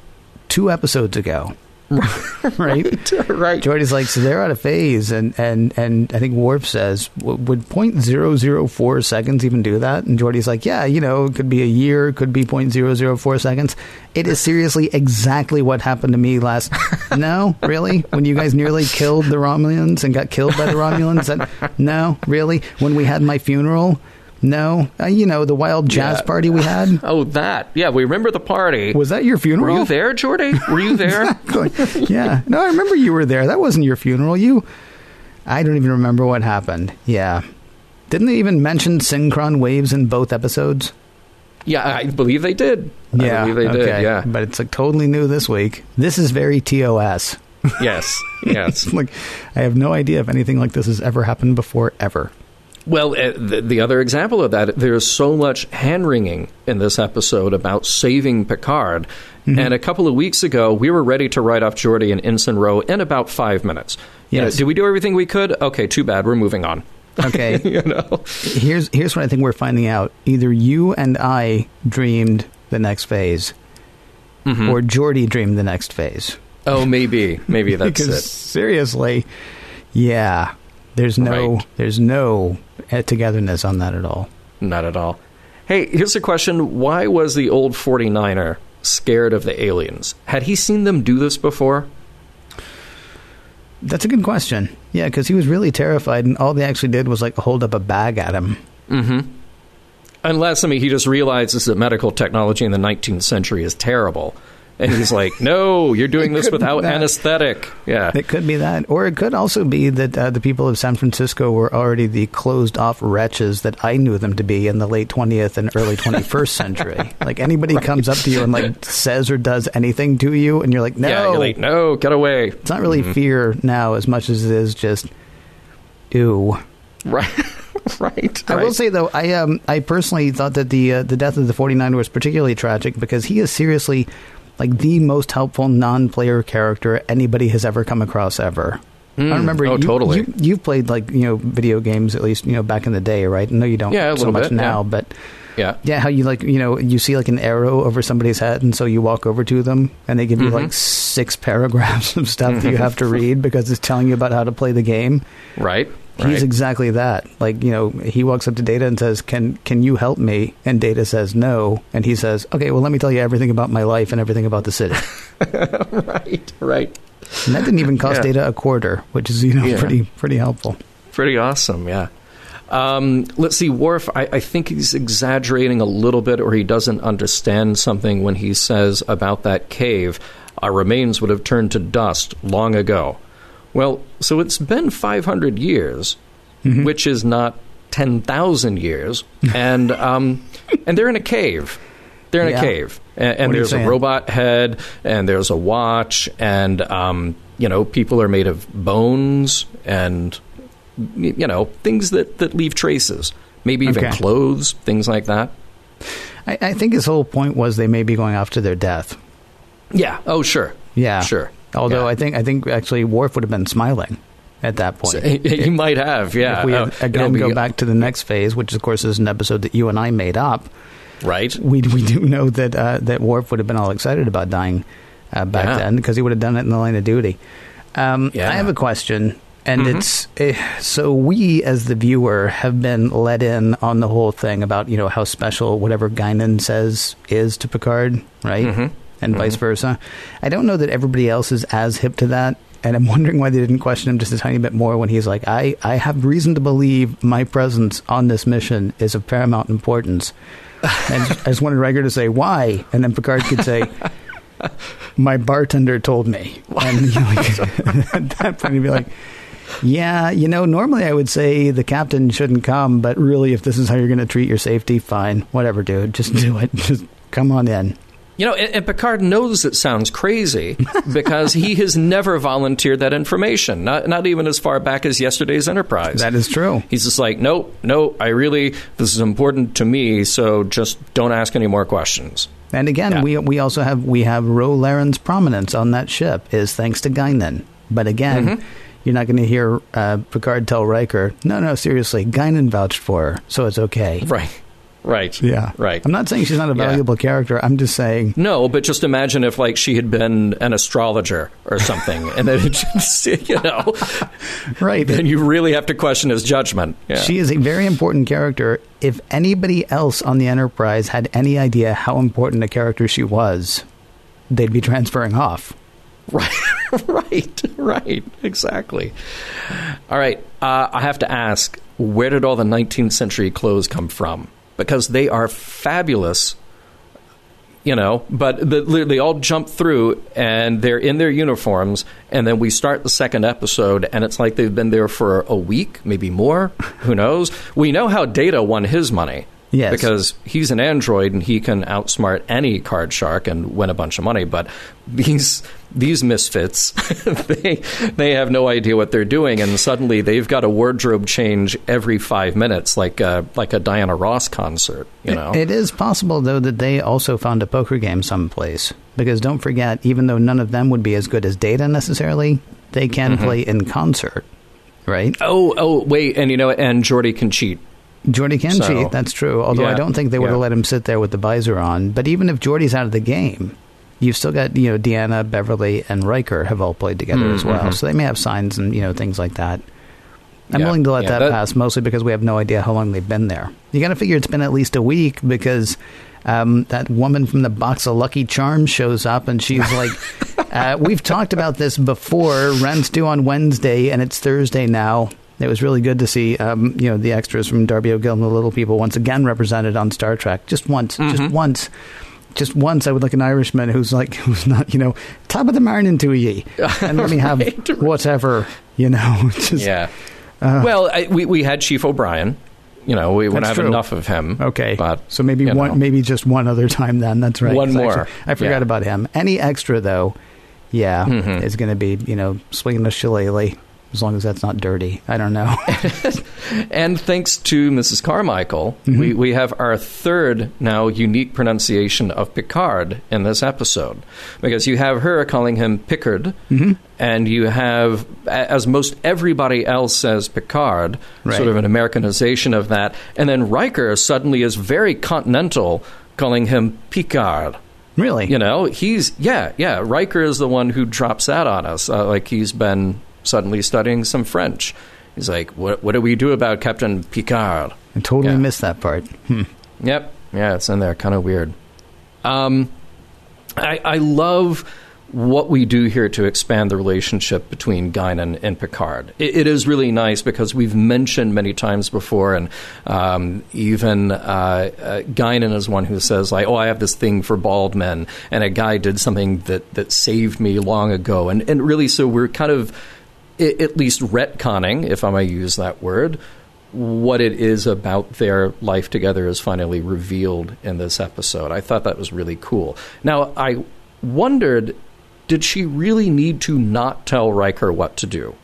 A: two episodes ago. <laughs> right? <laughs>
C: right.
A: Geordi's like, so they're out of phase, and and and I think Worf says, "W- would point zero zero four seconds even do that? And Geordi's like, yeah, you know, it could be a year, it could be point zero zero four seconds. It is seriously exactly what happened to me last. <laughs> no, really, when you guys nearly killed the Romulans and got killed by the Romulans. That, no, really, when we had my funeral. No, uh, you know the wild jazz
C: Yeah.
A: party we had. <laughs>
C: Oh, that. Yeah, we remember the party.
A: Was that your funeral?
C: Were you there, Geordi? Were you there? <laughs>
A: Exactly. yeah. No, I remember you were there. That wasn't your funeral. You. I don't even remember what happened. Yeah. Didn't they even mention synchron waves in both episodes?
C: yeah, I believe they did.
A: yeah.
C: I believe they
A: okay.
C: did. Yeah.
A: But it's like totally new this week. This is very TOS.
C: yes. <laughs> Yes.
A: like, I have no idea if anything like this has ever happened before, ever.
C: Well, uh, the, the other example of that, there's so much hand wringing in this episode about saving Picard.
A: Mm-hmm.
C: And a couple of weeks ago, we were ready to write off Geordi and Ensign Ro in about five minutes. You know, did we do everything we could? Okay, too bad. We're moving on.
A: Okay. <laughs>
C: you know.
A: here's here's what I think we're finding out. Either you and I dreamed the next phase,
C: Mm-hmm.
A: or Geordi dreamed the next phase.
C: Oh, maybe, maybe <laughs> that's it.
A: seriously, yeah, there's no
C: Right.
A: there's no togetherness on that at all.
C: Not at all. Hey, here's a question: Why was the old 49er scared of the aliens? Had he seen them do this before?
A: That's a good question. Yeah, because he was really terrified, and all they actually did was like hold up a bag at him.
C: Mm-hmm. Unless, I mean, he just realizes that medical technology in the 19th century is terrible. And he's like, <laughs> no, you're doing this without anesthetic. Yeah.
A: It could be that, or it could also be that uh, the people of San Francisco were already the closed-off wretches that I knew them to be in the late 20th and early 21st century. <laughs> Like anybody comes up to you and like says or does anything to you, and you're like, no,
C: Yeah, you're like, no, get away.
A: it's not really fear now as much as it is just, ew.
C: Right. <laughs> right.
A: I will say though, I um, I personally thought that the uh, the death of the 49er was particularly tragic because he is seriously like the most helpful non-player character anybody has ever come across ever. I
C: Mm.
A: remember
C: Oh,
A: you,
C: totally.
A: you you've played like you know video games at least you know back in the day, right? No, you don't
C: Yeah, a
A: so
C: little
A: much
C: bit,
A: now,
C: yeah.
A: but
C: Yeah.
A: yeah, how you like you know you see like an arrow over somebody's head, and so you walk over to them, and they give you
C: Mhm.
A: like six paragraphs of stuff that you have to <laughs> read because it's telling you about how to play the game.
C: Right.
A: He's
C: right.
A: exactly that. Like you know, he walks up to Data and says, "Can can you help me?" And Data says, "No." And he says, "Okay, well, let me tell you everything about my life and everything about the city." <laughs>
C: right. Right.
A: And that didn't even cost
C: Yeah.
A: Data a quarter, which is you know
C: Yeah.
A: pretty pretty helpful.
C: Pretty awesome, yeah. Um, let's see, Worf, I, I think he's exaggerating a little bit or he doesn't understand something when he says about that cave, our remains would have turned to dust long ago. Well, so it's been 500 years, which is not 10,000 years, <laughs> and, um, and they're in a cave. They're in
A: Yeah.
C: a cave. And, and there's a robot head, and there's a watch, and, um, you know, people are made of bones and you know things that that leave traces maybe even
A: Okay.
C: clothes things like that
A: I, I think his whole point was they may be going off to their death.
C: yeah oh sure
A: Yeah,
C: sure
A: Although
C: Yeah.
A: I think I think actually Worf would have been smiling at that point. <laughs>
C: So, he, might have yeah
A: if we
C: Uh,
A: again
C: it'll
A: go back to the next phase, which of course is an episode that you and I made up,
C: right
A: we we do know that uh, that Worf would have been all excited about dying uh, back
C: Yeah.
A: then because he would have done it in the line of duty. Um,
C: Yeah.
A: I have a question, and
C: Mhm.
A: it's eh, so we as the viewer have been let in on the whole thing about you know how special whatever Guinan says is to Picard, right,
C: Mhm.
A: And mm-hmm. vice versa. I don't know that everybody else is as hip to that. And I'm <laughs> wondering why they didn't question him just a tiny bit more when he's like, I, I have reason to believe my presence on this mission is of paramount importance. <laughs> And I just wanted Riker to say why, and then Picard could say, "My bartender told me." And you know, like, <laughs> at that point, he'd be like, "Yeah, you know, normally I would say the captain shouldn't come, but really, if this is how you're going to treat your safety, fine, whatever, dude, just do it. Just come on in."
C: You know, and, and Picard knows it sounds crazy <laughs> because he has never volunteered that information, not, not even as far back as yesterday's Enterprise.
A: That is true.
C: He's just like, nope, no, I really, this is important to me, so just don't ask any more questions.
A: And again,
C: Yeah.
A: we we also have we have Ro Laren's prominence on that ship is thanks to Guinan. But again,
C: Mm-hmm.
A: you're not going to hear uh, Picard tell Riker, "No, no, seriously, Guinan vouched for her, so it's okay."
C: Right. Right.
A: Yeah,
C: Right.
A: I'm not saying she's not a
C: Yeah.
A: valuable character. I'm just saying
C: No, but just imagine if, like, she had been an astrologer or something, <laughs> and then, just, you know, <laughs>
A: right.
C: then you really have to question his judgment. Yeah.
A: She is a very important character. If anybody else on the Enterprise had any idea how important a character she was, they'd be transferring off.
C: Right, <laughs> right, right, exactly. All right, uh, I have to ask, where did all the 19th century clothes come from? Because they are fabulous, you know, but the, they all jump through and they're in their uniforms, and then we start the second episode, and it's like they've been there for a week, maybe more. Who knows? We know how Data won his money.
A: Yes.
C: Because he's an android and he can outsmart any card shark and win a bunch of money. But these these misfits, <laughs> they they have no idea what they're doing, and suddenly they've got a wardrobe change every five minutes, like a, like a Diana Ross concert. You know,
A: It is possible, though, that they also found a poker game someplace. Because don't forget, even though none of them would be as good as Data necessarily, they can
C: Mm-hmm.
A: play in concert, right?
C: oh oh wait, and you know, and Geordi can cheat.
A: Geordi can
C: So,
A: cheat, that's true. Although I don't think they would have
C: yeah.
A: let him sit there with the visor on. But even if Geordi's out of the game, you've still got, you know, Deanna, Beverly, and Riker have all played together as well.
C: Mhm.
A: So they may have signs and, you know, things like that. I'm
C: Yeah,
A: willing to let
C: yeah,
A: that,
C: that-
A: pass, mostly because we have no idea how long they've been there. You got to figure it's been at least a week because um, that woman from the box of Lucky Charms shows up and she's like, <laughs> uh, "We've talked about this before. Rent's due on Wednesday, and it's Thursday now." It was really good to see, um, you know, the extras from Darby O'Gill and the Little People once again represented on Star Trek. Just once,
C: Mm-hmm.
A: just once. Just once, I would like an Irishman who's like, <laughs> who's not, you know, top of the morning to ye, <laughs> and let me have
C: Right,
A: whatever, you know. <laughs> Just,
C: Yeah. well, I, we we had Chief O'Brien. You know, we wouldn't have
A: true.
C: enough of him.
A: Okay,
C: but
A: so maybe one,
C: know.
A: maybe just one other time. Then that's right.
C: One more.
A: actually, I forgot
C: Yeah.
A: about him. Any extra though, yeah,
C: Mhm.
A: is going to be you know swinging a shillelagh as long as that's not dirty. I don't know. <laughs>
C: And thanks to Mrs. Carmichael, we, we have our third now unique pronunciation of Picard in this episode. Because you have her calling him Pickard, and you have, as most everybody else says Picard,
A: Right.
C: sort of an Americanization of that. And then Riker suddenly is very continental, calling him Picard.
A: really,
C: You know, he's yeah, yeah. Riker is the one who drops that on us. Uh, like he's been suddenly studying some French. He's like, "What? What do we do about Captain Picard?"
A: I totally
C: Yeah.
A: missed that part. Hmm.
C: Yep, yeah, it's in there. Kind of weird. Um, I, I love what we do here to expand the relationship between Guinan and Picard. It, it is really nice because we've mentioned many times before, and um, even uh, uh, Guinan is one who says, like, "Oh, I have this thing for bald men," and a guy did something that that saved me long ago, and and really, so we're kind of at least retconning, if I may use that word, what it is about their life together is finally revealed in this episode. I thought that was really cool. Now, I wondered did she really need to not tell Riker what to do?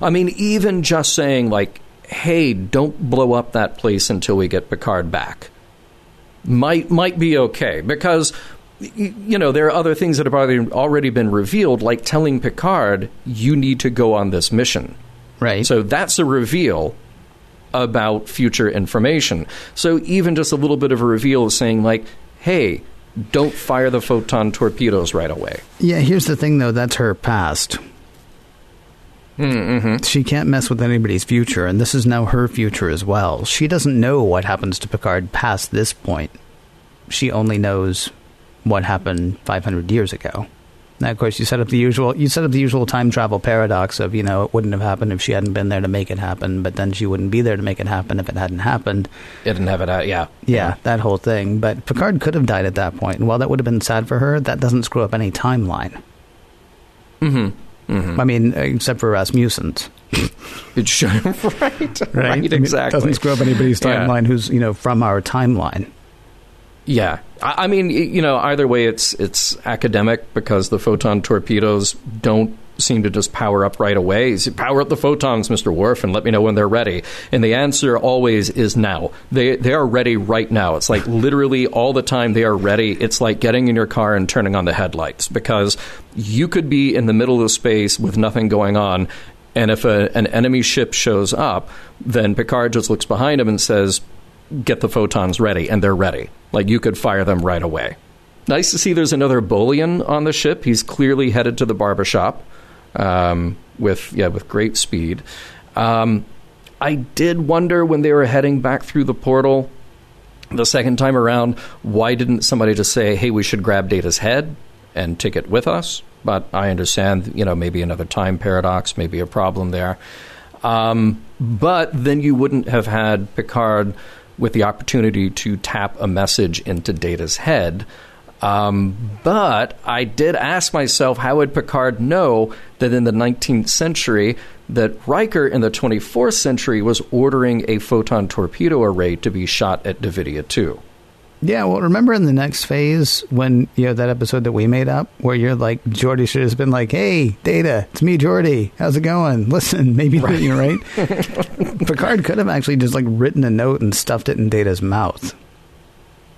C: I mean, even just saying, like, hey, don't blow up that place until we get Picard back might might be okay because you know there are other things that have already already been revealed like telling Picard you need to go on this mission
A: Right.
C: so that's a reveal about future information. So even just a little bit of a reveal is saying like, "Hey, don't fire the photon torpedoes right away."
A: yeah. Here's the thing, though. That's her past.
C: Mm-hmm.
A: She can't mess with anybody's future, and this is now her future as well. She doesn't know what happens to Picard past this point. She only knows what happened 500 years ago. Now, of course, you set up the usual. You set up the usual time travel paradox of you know it wouldn't have happened if she hadn't been there to make it happen, but then she wouldn't be there to make it happen if it hadn't happened.
C: It didn't have it out. Yeah.
A: Yeah, that whole thing. But Picard could have died at that point, and while that would have been sad for her, that doesn't screw up any timeline.
C: Mm-hmm. Mm-hmm.
A: I mean, except for Rasmussen's.
C: It <laughs> right. Right.
A: I mean,
C: Exactly.
A: It doesn't screw up anybody's
C: Yeah.
A: timeline who's, you know, from our timeline.
C: Yeah, I, I mean, you know, either way, it's it's academic because the photon torpedoes don't seem to just power up right away. Power up the photons, Mr. Worf, and let me know when they're ready. And the answer always is now. They they are ready right now. It's like literally all the time they are ready. It's like getting in your car and turning on the headlights because you could be in the middle of space with nothing going on. And if a, an enemy ship shows up, then Picard just looks behind him and says, get the photons ready, and they're ready. Like you could fire them right away. Nice to see there's another Bolian on the ship. He's clearly headed to the barbershop um, with yeah with great speed. Um, I did wonder when they were heading back through the portal the second time around, why didn't somebody just say, "Hey, we should grab Data's head and take it with us"? But I understand, you know, maybe another time paradox, maybe a problem there. Um, but then you wouldn't have had Picard with the opportunity to tap a message into Data's head. Um, but I did ask myself, how would Picard know that in the 19th century that Riker in the 24th century was ordering a photon torpedo array to be shot at Devidia 2?
A: Yeah, well, remember in the next phase when you know that episode that we made up, where you're like, Geordi should have been like, "Hey, Data, it's me, Geordi. How's it going? <laughs> Listen, maybe right. you're right." <laughs> Picard could have actually just like written a note and stuffed it in Data's mouth.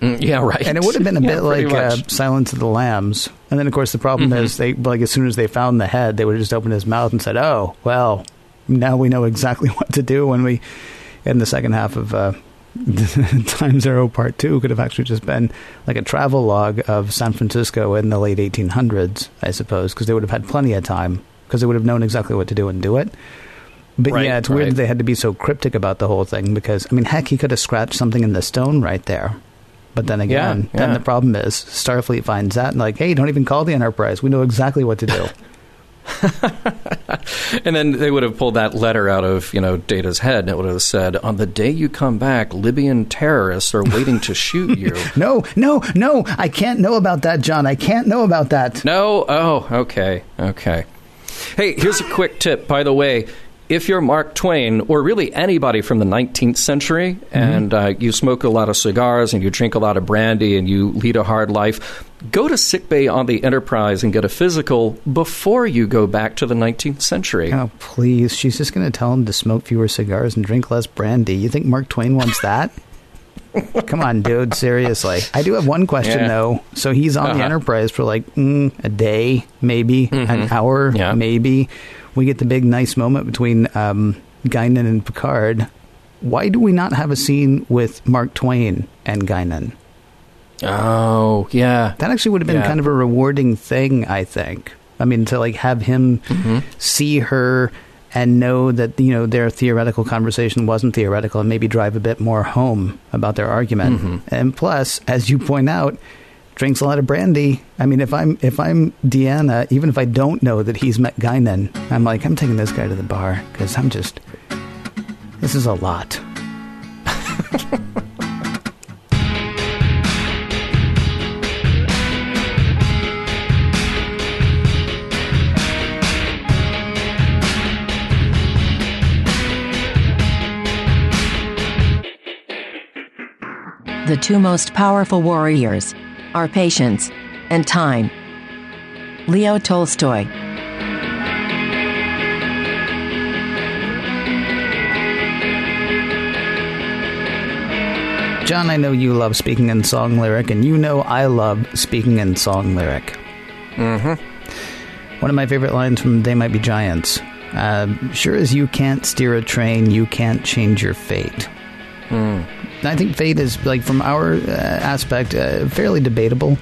C: Mm, yeah, right.
A: And it would have been a <laughs>
C: yeah,
A: bit like uh, Silence of the Lambs. And then, of course, the problem mm-hmm. is they like as soon as they found the head, they would have just opened his mouth and said, "Oh, well, now we know exactly what to do." When we in the second half of. Uh, <laughs> Time Zero Part 2 could have actually just been like a travel log of San Francisco in the late 1800s, I suppose, because they would have had plenty of time because they would have known exactly what to do and do it. But
C: right,
A: yeah, it's
C: right.
A: weird that they had to be so cryptic about the whole thing because, I mean, heck, he could have scratched something in the stone right there. But then again,
C: yeah, yeah.
A: then the problem is Starfleet finds that and like, hey, don't even call the Enterprise. We know exactly what to do. <laughs> <laughs>
C: and then they would have pulled that letter out of you know Data's head, and it would have said, "On the day you come back, Libyan terrorists are waiting to shoot you." <laughs>
A: no, no, no! I can't know about that, John. I can't know about that.
C: No. Oh, okay, okay. Hey, here's a quick tip. By the way, if you're Mark Twain, or really anybody from the 19th century, mm-hmm. and uh, you smoke a lot of cigars and you drink a lot of brandy and you lead a hard life, go to sickbay on the Enterprise and get a physical before you go back to the 19th century.
A: Oh, please. She's just going to tell him to smoke fewer cigars and drink less brandy. You think Mark Twain wants that? <laughs> Come on, dude. Seriously. I do have one question,
C: Yeah.
A: though. So he's on
C: Uh-huh.
A: the Enterprise for like mm, a day, maybe, an hour,
C: Yeah.
A: maybe. We get the big, nice moment between um, Guinan and Picard. Why do we not have a scene with Mark Twain and Guinan?
C: Oh, yeah.
A: That actually would have been
C: Yeah.
A: kind of a rewarding thing, I think. I mean, to like have him
C: Mm-hmm.
A: see her and know that you know their theoretical conversation wasn't theoretical, and maybe drive a bit more home about their argument.
C: Mm-hmm.
A: And plus, as you point out, drinks a lot of brandy. I mean, if I'm if I'm Deanna, even if I don't know that he's met Guinan, I'm like, I'm taking this guy to the bar because I'm just. This is a lot. <laughs>
B: The two most powerful warriors are patience and time. Leo Tolstoy.
A: John, I know you love speaking in song lyric, and you know I love speaking in song lyric.
C: Mm-hmm.
A: One of my favorite lines from They Might Be Giants. Uh, sure as you can't steer a train, you can't change your fate. I think fate is, like, from our uh, aspect, uh, fairly debatable.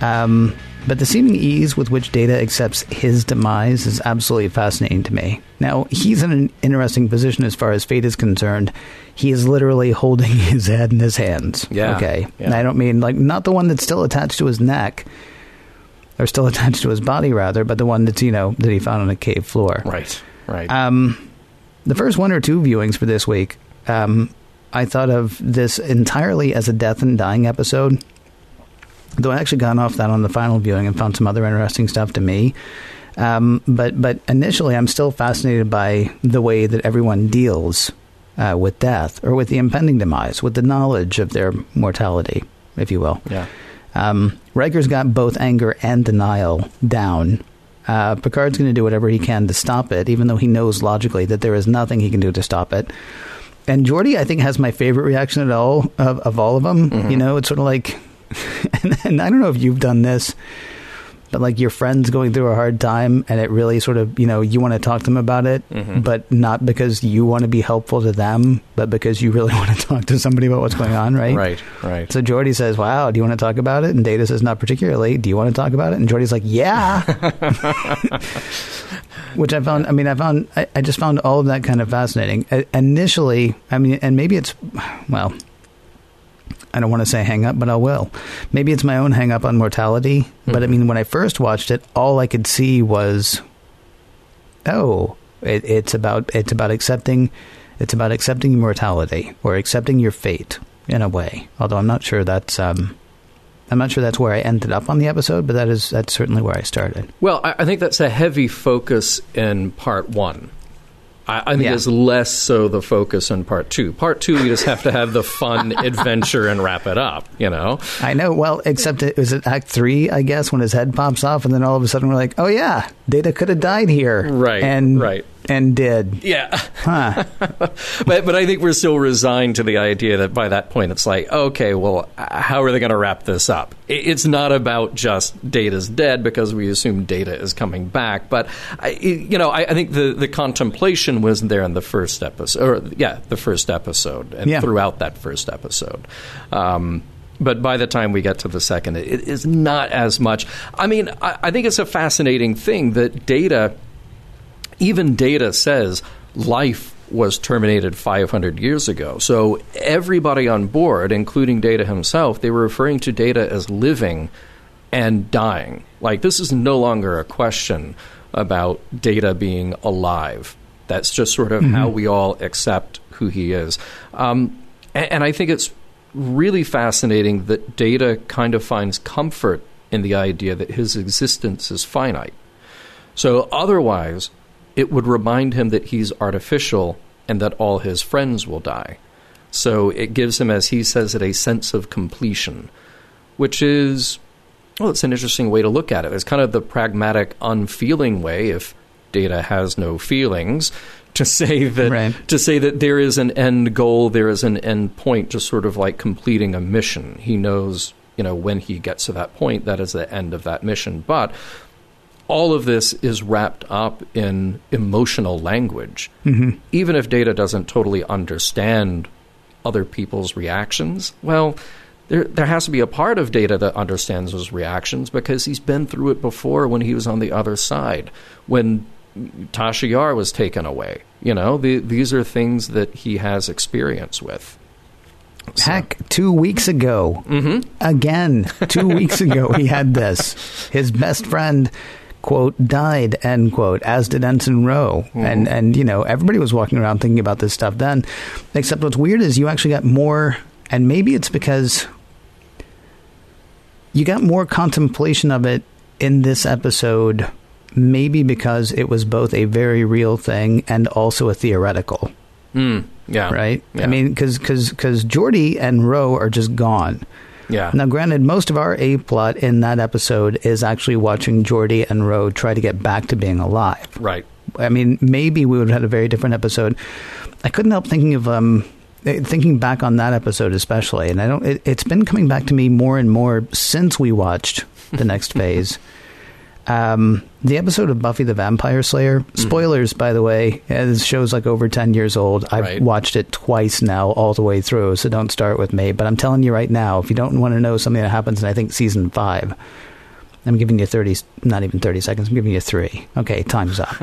A: Um, but the seeming ease with which Data accepts his demise is absolutely fascinating to me. Now, he's in an interesting position as far as fate is concerned. He is literally holding <laughs> his head in his hands.
C: Yeah.
A: Okay.
C: Yeah.
A: And I don't mean, like, not the one that's still attached to his neck, or still <laughs> attached to his body, rather, but the one that's, you know, that he found on a cave floor.
C: Right, right.
A: Um, the first one or two viewings for this week, um, I thought of this entirely as a death and dying episode. Though I actually got off that on the final viewing and found some other interesting stuff to me. Um, but but initially, I'm still fascinated by the way that everyone deals uh, with death or with the impending demise, with the knowledge of their mortality. if you will.
C: Yeah.
A: Um, Riker's got both anger and denial down. Uh, Picard's going to do whatever he can to stop it, even though he knows logically that there is nothing he can do to stop it. And Geordi, I think, has my favorite reaction at all of, of all of them. Mm-hmm. You know, it's sort of like, <laughs> and, and I don't know if you've done this, but like your friend's going through a hard time, and it really sort of, you know, you want to talk to them about it, mm-hmm. but not because you want to be helpful to them, but because you really <laughs> want to talk to somebody about what's going on, right?
C: Right. Right.
A: So Geordi says, "Wow, do you want to talk about it?" And Data says, "Not particularly. Do you want to talk about it?" And Geordi's like, "Yeah." <laughs> Which I found. I mean, I found. I, I just found all of that kind of fascinating. I, initially, I mean, and maybe it's well. I don't want to say hang up, but I will. Maybe it's my own hang up on mortality. But I mean, when I first watched it, all I could see was, oh, it, it's about it's about accepting, it's about accepting mortality or accepting your fate in a way. Although I'm not sure that's um, I'm not sure that's where I ended up on the episode, but that is that's certainly where I started.
C: Well, I, I think that's a heavy focus in part one. I, I think
A: Yeah.
C: it's less so the focus in part two. Part two, you just have to have the fun <laughs> adventure and wrap it up. You know,
A: I know. Well, except it was at Act Three, I guess, when his head pops off, and then all of a sudden we're like, "Oh yeah, Data could have died here."
C: Right,
A: And
C: right.
A: And did.
C: yeah.
A: Huh. <laughs>
C: but but I think we're still resigned to the idea that by that point it's like, okay, well, how are they going to wrap this up? It's not about just Data's dead because we assume Data is coming back, but I, you know, I, I think the the contemplation was there in the first episode, or yeah, the first episode, and
A: Yeah.
C: throughout that first episode. Um, but by the time we get to the second, it, it is not as much. I mean, I, I think it's a fascinating thing that Data even data says life was terminated 500 years ago. So everybody on board, including Data himself, they were referring to Data as living and dying. Like this is no longer a question about Data being alive. That's just sort of how we all accept who he is. Um, and, and I think it's really fascinating that Data kind of finds comfort in the idea that his existence is finite. So otherwise, it would remind him that he's artificial and that all his friends will die. So it gives him, as he says it, a sense of completion, which is, well, it's an interesting way to look at it. It's kind of the pragmatic, unfeeling way, if data has no feelings, <laughs> to say that
A: Right.
C: to say that there is an end goal, there is an end point, just sort of like completing a mission. He knows, you know, when he gets to that point, that is the end of that mission. But all of this is wrapped up in emotional language. Mm-hmm. Even if Data doesn't totally understand other people's reactions, well, there there has to be a part of Data that understands those reactions because he's been through it before when he was on the other side. When Tasha Yar was taken away, you know, the, these are things that he has experience with. So-
A: Heck, two weeks ago,
C: Mm-hmm.
A: again, two weeks ago, he had this. <laughs> His best friend, quote, died, end quote, as did Ensign Ro.
C: Mm-hmm.
A: And, and, you know, everybody was walking around thinking about this stuff then. Except what's weird is you actually got more, and maybe it's because you got more contemplation of it in this episode, maybe because it was both a very real thing and also a theoretical
C: Mm, yeah.
A: right?
C: Yeah.
A: I mean, because because because Geordi and Rowe are just gone.
C: Yeah.
A: Now, granted, most of our A plot in that episode is actually watching Geordi and Ro try to get back to being alive.
C: right.
A: I mean, maybe we would have had a very different episode. I couldn't help thinking of um, eh, thinking back on that episode especially, and I don't. It, it's been coming back to me more and more since we watched the next <laughs> phase. Um, the episode of Buffy the Vampire Slayer.
C: Mm-hmm.
A: Spoilers, by the way. uh, This show's like over ten years old. I've
C: Right.
A: watched it twice now, all the way through. So don't start with me. But I'm telling you right now, if you don't want to know something that happens in I think season five, I'm giving you 30, not even 30 seconds. I'm giving you three. Okay, time's up.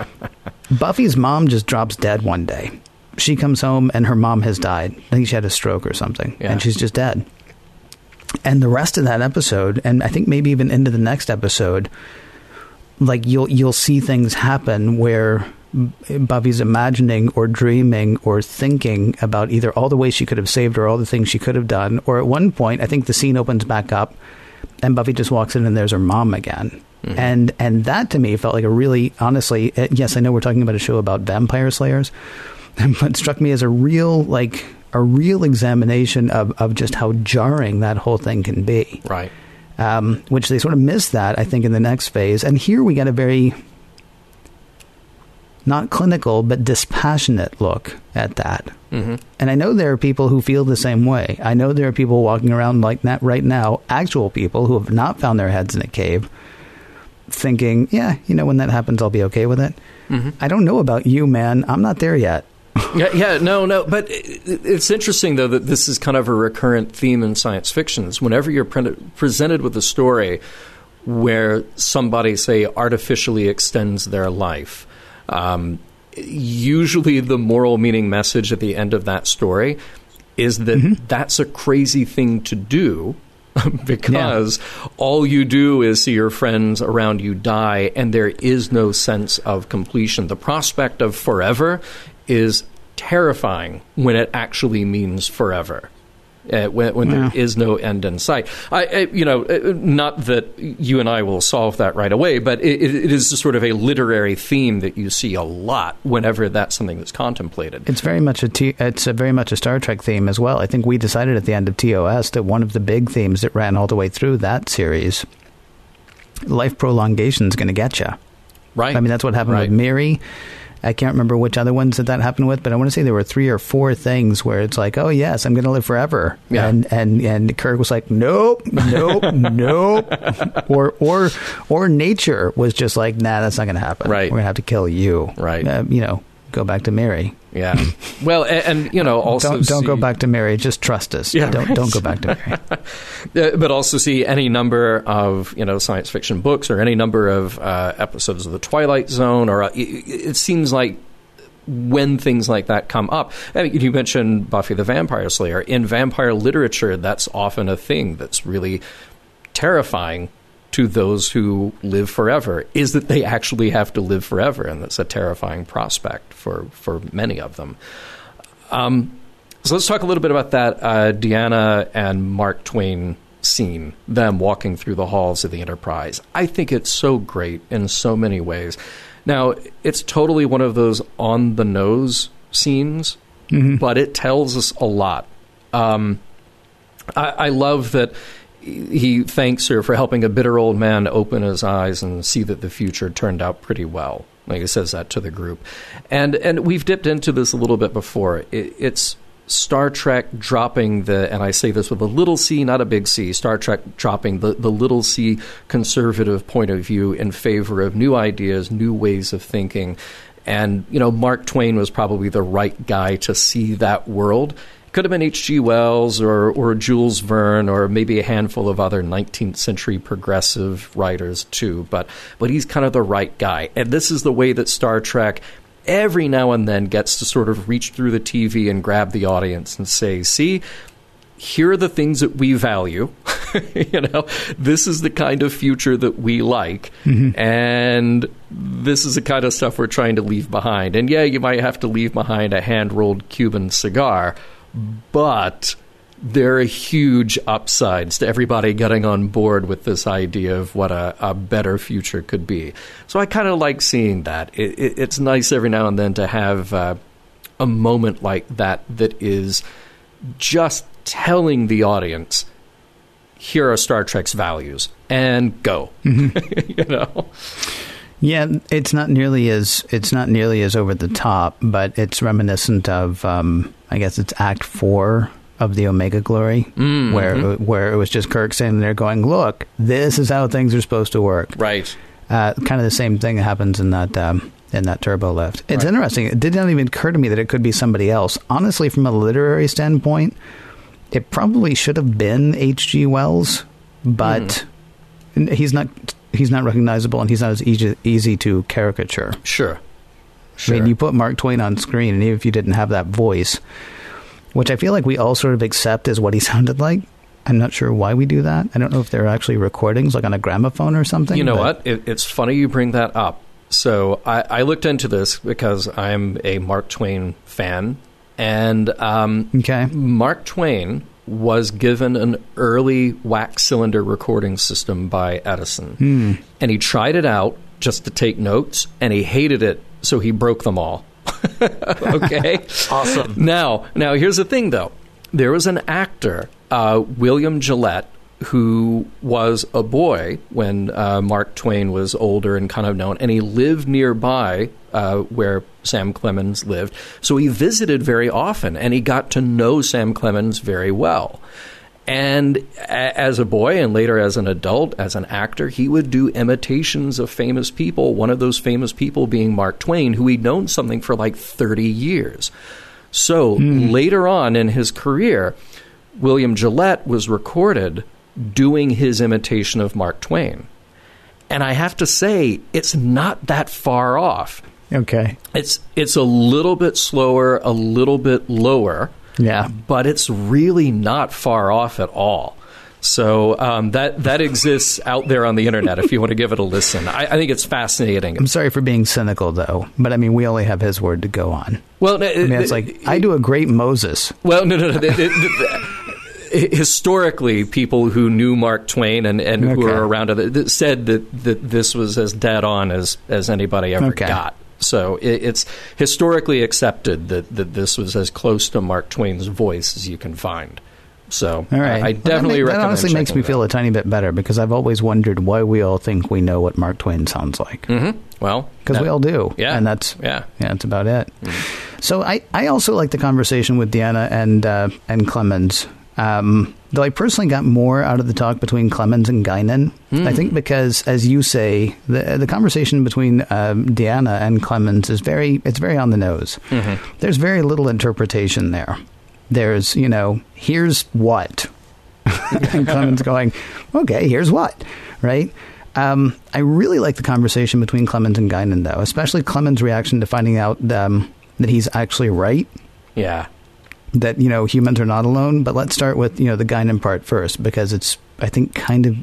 A: <laughs> Buffy's mom just drops dead one day. She comes home and her mom has died. I think she had a stroke or something,
C: Yeah.
A: and she's just dead. And the rest of that episode, and I think maybe even into the next episode, like you'll you'll see things happen where Buffy's imagining or dreaming or thinking about either all the ways she could have saved or all the things she could have done, or at one point, I think the scene opens back up, and Buffy just walks in and there's her mom again. Mm-hmm. And and that to me felt like a really honestly, yes, I know we're talking about a show about vampire slayers, <laughs> but it struck me as a real like a real examination of, of just how jarring that whole thing can be.
C: Right.
A: Um, which they sort of missed that, I think, in the next phase. And here we get a very not clinical, but dispassionate look at that.
C: Mm-hmm.
A: And I know there are people who feel the same way. I know there are people walking around like that right now, actual people who have not found their heads in a cave, thinking, yeah, you know, when that happens, I'll be okay with it.
C: Mm-hmm.
A: I don't know about you, man. I'm not there yet. <laughs>
C: yeah, yeah, no, no. But it's interesting, though, that this is kind of a recurrent theme in science fiction. Is whenever you're pre- presented with a story where somebody, say, artificially extends their life, um, usually the moral meaning message at the end of that story is that mm-hmm. that's a crazy thing to do <laughs> because yeah. all you do is see your friends around you die and there is no sense of completion. The prospect of forever is terrifying when it actually means forever uh, when, when yeah. there is no end in sight. I, I, you know, uh, not that you and I will solve that right away, but it, it is sort of a literary theme that you see a lot whenever that's something that's contemplated.
A: It's very much a T, it's a very much a Star Trek theme as well. I think we decided at the end of TOS that one of the big themes that ran all the way through that series, life prolongation is going to get you.
C: Right.
A: I mean, that's what happened
C: right.
A: with Miri. I can't remember which other ones that that happened with, but I want to say there were three or four things where it's like, oh yes, I'm going to live forever,
C: yeah.
A: and and and Kirk was like, nope, nope, <laughs> nope, or or or nature was just like, nah, that's not going to happen.
C: Right,
A: we're going to have to kill you.
C: Right,
A: uh, you know, go back to Miri.
C: Yeah. <laughs> Well, and, and, you know, also
A: don't, don't
C: see,
A: go back to Miri. Just trust us.
C: Yeah,
A: don't
C: right.
A: don't go back to
C: Miri. <laughs> But also see any number of you know science fiction books or any number of uh, episodes of the Twilight Zone, or uh, it, it, seems like when things like that come up. I mean, you mentioned Buffy the Vampire Slayer. In vampire literature, that's often a thing that's really terrifying to those who live forever is that they actually have to live forever, and that's a terrifying prospect for, for many of them. Um, so let's talk a little bit about that uh, Deanna and Mark Twain scene, them walking through the halls of the Enterprise. I think it's so great in so many ways. Now, it's totally one of those on the nose scenes, mm-hmm. but it tells us a lot. Um, I, I love that he thanks her for helping a bitter old man open his eyes and see that the future turned out pretty well. Like he says that to the group, and and we've dipped into this a little bit before. It, it's Star Trek dropping the, and I say this with a little c, not a big C, Star Trek dropping the, the little c conservative point of view in favor of new ideas, new ways of thinking. And, you know, Mark Twain was probably the right guy to see that world. Could have been H.G. Wells or, or Jules Verne or maybe a handful of other 19th century progressive writers too, but, but he's kind of the right guy. And this is the way that Star Trek every now and then gets to sort of reach through the TV and grab the audience and say, see, here are the things that we value. <laughs> you know, this is the kind of future that we like, mm-hmm. and this is the kind of stuff we're trying to leave behind. And yeah, you might have to leave behind a hand rolled Cuban cigar, but there are huge upsides to everybody getting on board with this idea of what a, a better future could be. So I kind of like seeing that. It, it, it's nice every now and then to have uh, a moment like that that is just telling the audience, here are Star Trek's values, and go. Mm-hmm. <laughs> you know.
A: Yeah, it's not nearly as it's not nearly as over the top, but it's reminiscent of um, I guess it's Act Four of the Omega Glory,
C: mm-hmm.
A: where where it was just Kirk standing there going, "Look, this is how things are supposed to work."
C: Right.
A: Uh, kind of the same thing happens in that um, in that turbo lift. It's right. interesting. It did not even occur to me that it could be somebody else. Honestly, from a literary standpoint, it probably should have been H.G. Wells, but mm. he's not he's not recognizable and he's not as easy, easy to caricature.
C: Sure. Sure.
A: I mean, you put Mark Twain on screen, and even if you didn't have that voice, which I feel like we all sort of accept as what he <laughs> sounded like. I'm not sure why we do that. I don't know if there are actually recordings, like on a gramophone or something.
C: You know what? It, it's funny you bring that up. So I, I, looked into this because I'm a Mark Twain fan, and um,
A: okay.
C: Mark Twain was given an early wax cylinder recording system by Edison,
A: mm.
C: and he tried it out just to take notes, and he hated it, so he broke them all. <laughs> okay. <laughs>
D: Awesome.
C: Now, now here's the thing, though. There was an actor, uh, William Gillette, who was a boy when uh, Mark Twain was older and kind of known, and he lived nearby uh, where Sam Clemens lived. So he visited very often, and he got to know Sam Clemens very well. And a- as a boy and later as an adult, as an actor, he would do imitations of famous people, one of those famous people being Mark Twain, who he'd known something for like 30 years. So later on in his career, William Gillette was recorded doing his imitation of Mark Twain. And I have to say, it's not that far off.
A: Okay.
C: It's it's a little bit slower, a little bit lower,
A: Yeah.
C: but it's really not far off at all. So um, that that exists out there on the internet if you want to give it a listen. I, I think it's fascinating.
A: I'm sorry for being cynical, though, but I mean, we only have his word to go on.
C: Well,
A: I mean, it's like I do a great Moses.
C: Well, no, no, no. the- historically, people who knew Mark Twain and, and who
A: Okay.
C: were around it said that, that this was as dead on as, as anybody ever
A: Okay.
C: got. So it, it's historically accepted that, that this was as close to Mark Twain's voice as you can find. So
A: All right.
C: I, I
A: Well, that
C: definitely recommend.
A: That honestly makes me feel a tiny bit better because I've always wondered why we all think we know what Mark Twain sounds like.
C: Mhm. Well,
A: Because we all do.
C: Yeah.
A: And that's
C: Yeah.
A: yeah, that's about it. So I, I also like the conversation with Deanna and uh, and Clemens. Um, though I personally got more out of the talk between Clemens and Guinan. I think because, as you say, the the conversation between um, Deanna and Clemens is very it's very on the nose. There's very little interpretation there. There's you know here's what, <laughs> and Clemens going, okay, here's what, right? Um, I really like the conversation between Clemens and Guinan, though, especially Clemens' reaction to finding out um, that he's actually right,
C: Yeah.
A: That you know humans are not alone. But let's start with you know the Guinan part first, because it's I think kind of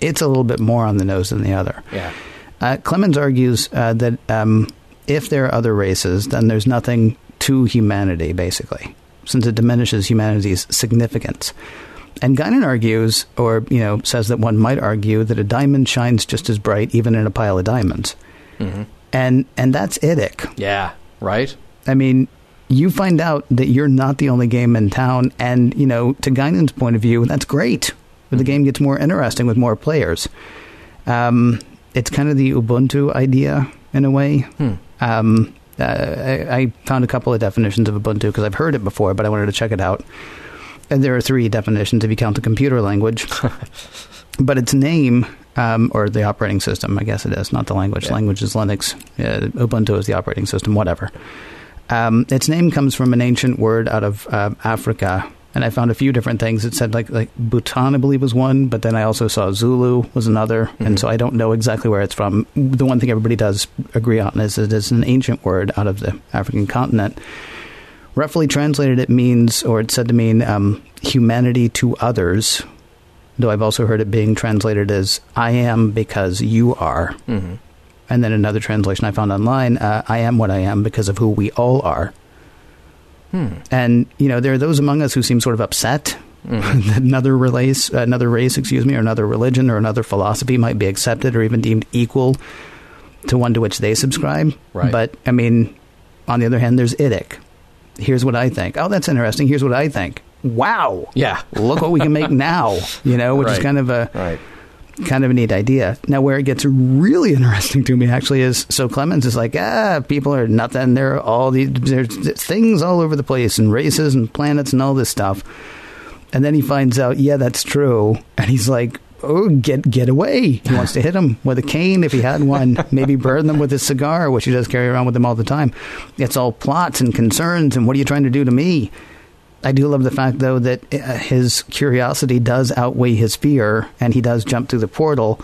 A: it's a little bit more on the nose than the other.
C: Yeah.
A: Uh, Clemens argues uh, that um, if there are other races, then there's nothing to humanity, basically, since it diminishes humanity's significance. And Guinan argues, or you know, says that one might argue that a diamond shines just as bright even in a pile of diamonds, and and that's IDIC.
C: Yeah. Right.
A: I mean, you find out that you're not the only game in town, and you know, to Guinan's point of view, that's great. The game gets more interesting with more players. Um, it's kind of the Ubuntu idea in a way. Um, uh, I, I found a couple of definitions of Ubuntu because I've heard it before, but I wanted to check it out. And there are three definitions if you count the computer language. <laughs> but its name, um, or the operating system, I guess it is, not the language.
C: Yeah.
A: Language is Linux. Uh, Ubuntu is the operating system, whatever. Um, its name comes from an ancient word out of uh, Africa, and I found a few different things. It said like like Bhutan, I believe, was one, but then I also saw Zulu was another, and so I don't know exactly where it's from. The one thing everybody does agree on is it is an ancient word out of the African continent. Roughly translated, it means, or it's said to mean, um, humanity to others. Though I've also heard it being translated as "I am because you are."
C: Mm-hmm.
A: And then another translation I found online, uh, I am what I am because of who we all are. And, you know, there are those among us who seem sort of upset that <laughs> another race, another race, excuse me, or another religion or another philosophy might be accepted or even deemed equal to one to which they subscribe.
C: Right.
A: But, I mean, on the other hand, there's IDIC. Here's what I think. Oh, that's interesting. Here's what I think. Wow.
C: Yeah.
A: Look what we can make <laughs> now, you know, which is kind of a
C: Right.
A: Kind of a neat idea. Now, where it gets really <laughs> interesting to me actually is so Clemens is like, ah, people are nothing. There are all these there's things all over the place and races and planets and all this stuff. And then he finds out, yeah, that's true, and he's like. Oh, get get away! He wants to hit him with a cane if he had one. <laughs> Maybe burn them with his cigar, which he does carry around with him all the time. It's all plots and concerns, and what are you trying to do to me? I do love the fact, though, that uh, his curiosity does outweigh his fear, and he does jump through the portal.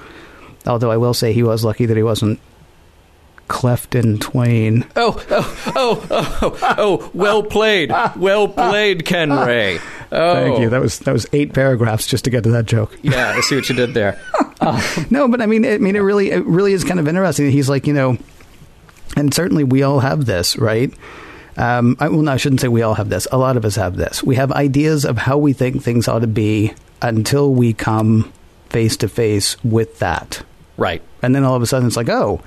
A: Although I will say he was lucky that he wasn't cleft in twain.
C: Oh, oh, oh, oh, oh, well played. Well played, Ken Ray. Oh.
A: Thank you. That was that was eight paragraphs just to get to that joke.
C: Yeah, I see what you did there. <laughs>
A: No, but I mean, I mean, it really, it really is kind of interesting. He's like, you know, and certainly we all have this, right? Um, I, well, no, I shouldn't say we all have this. A lot of us have this. We have ideas of how we think things ought to be until we come face to face with that.
C: Right.
A: And then all of a sudden it's like, oh,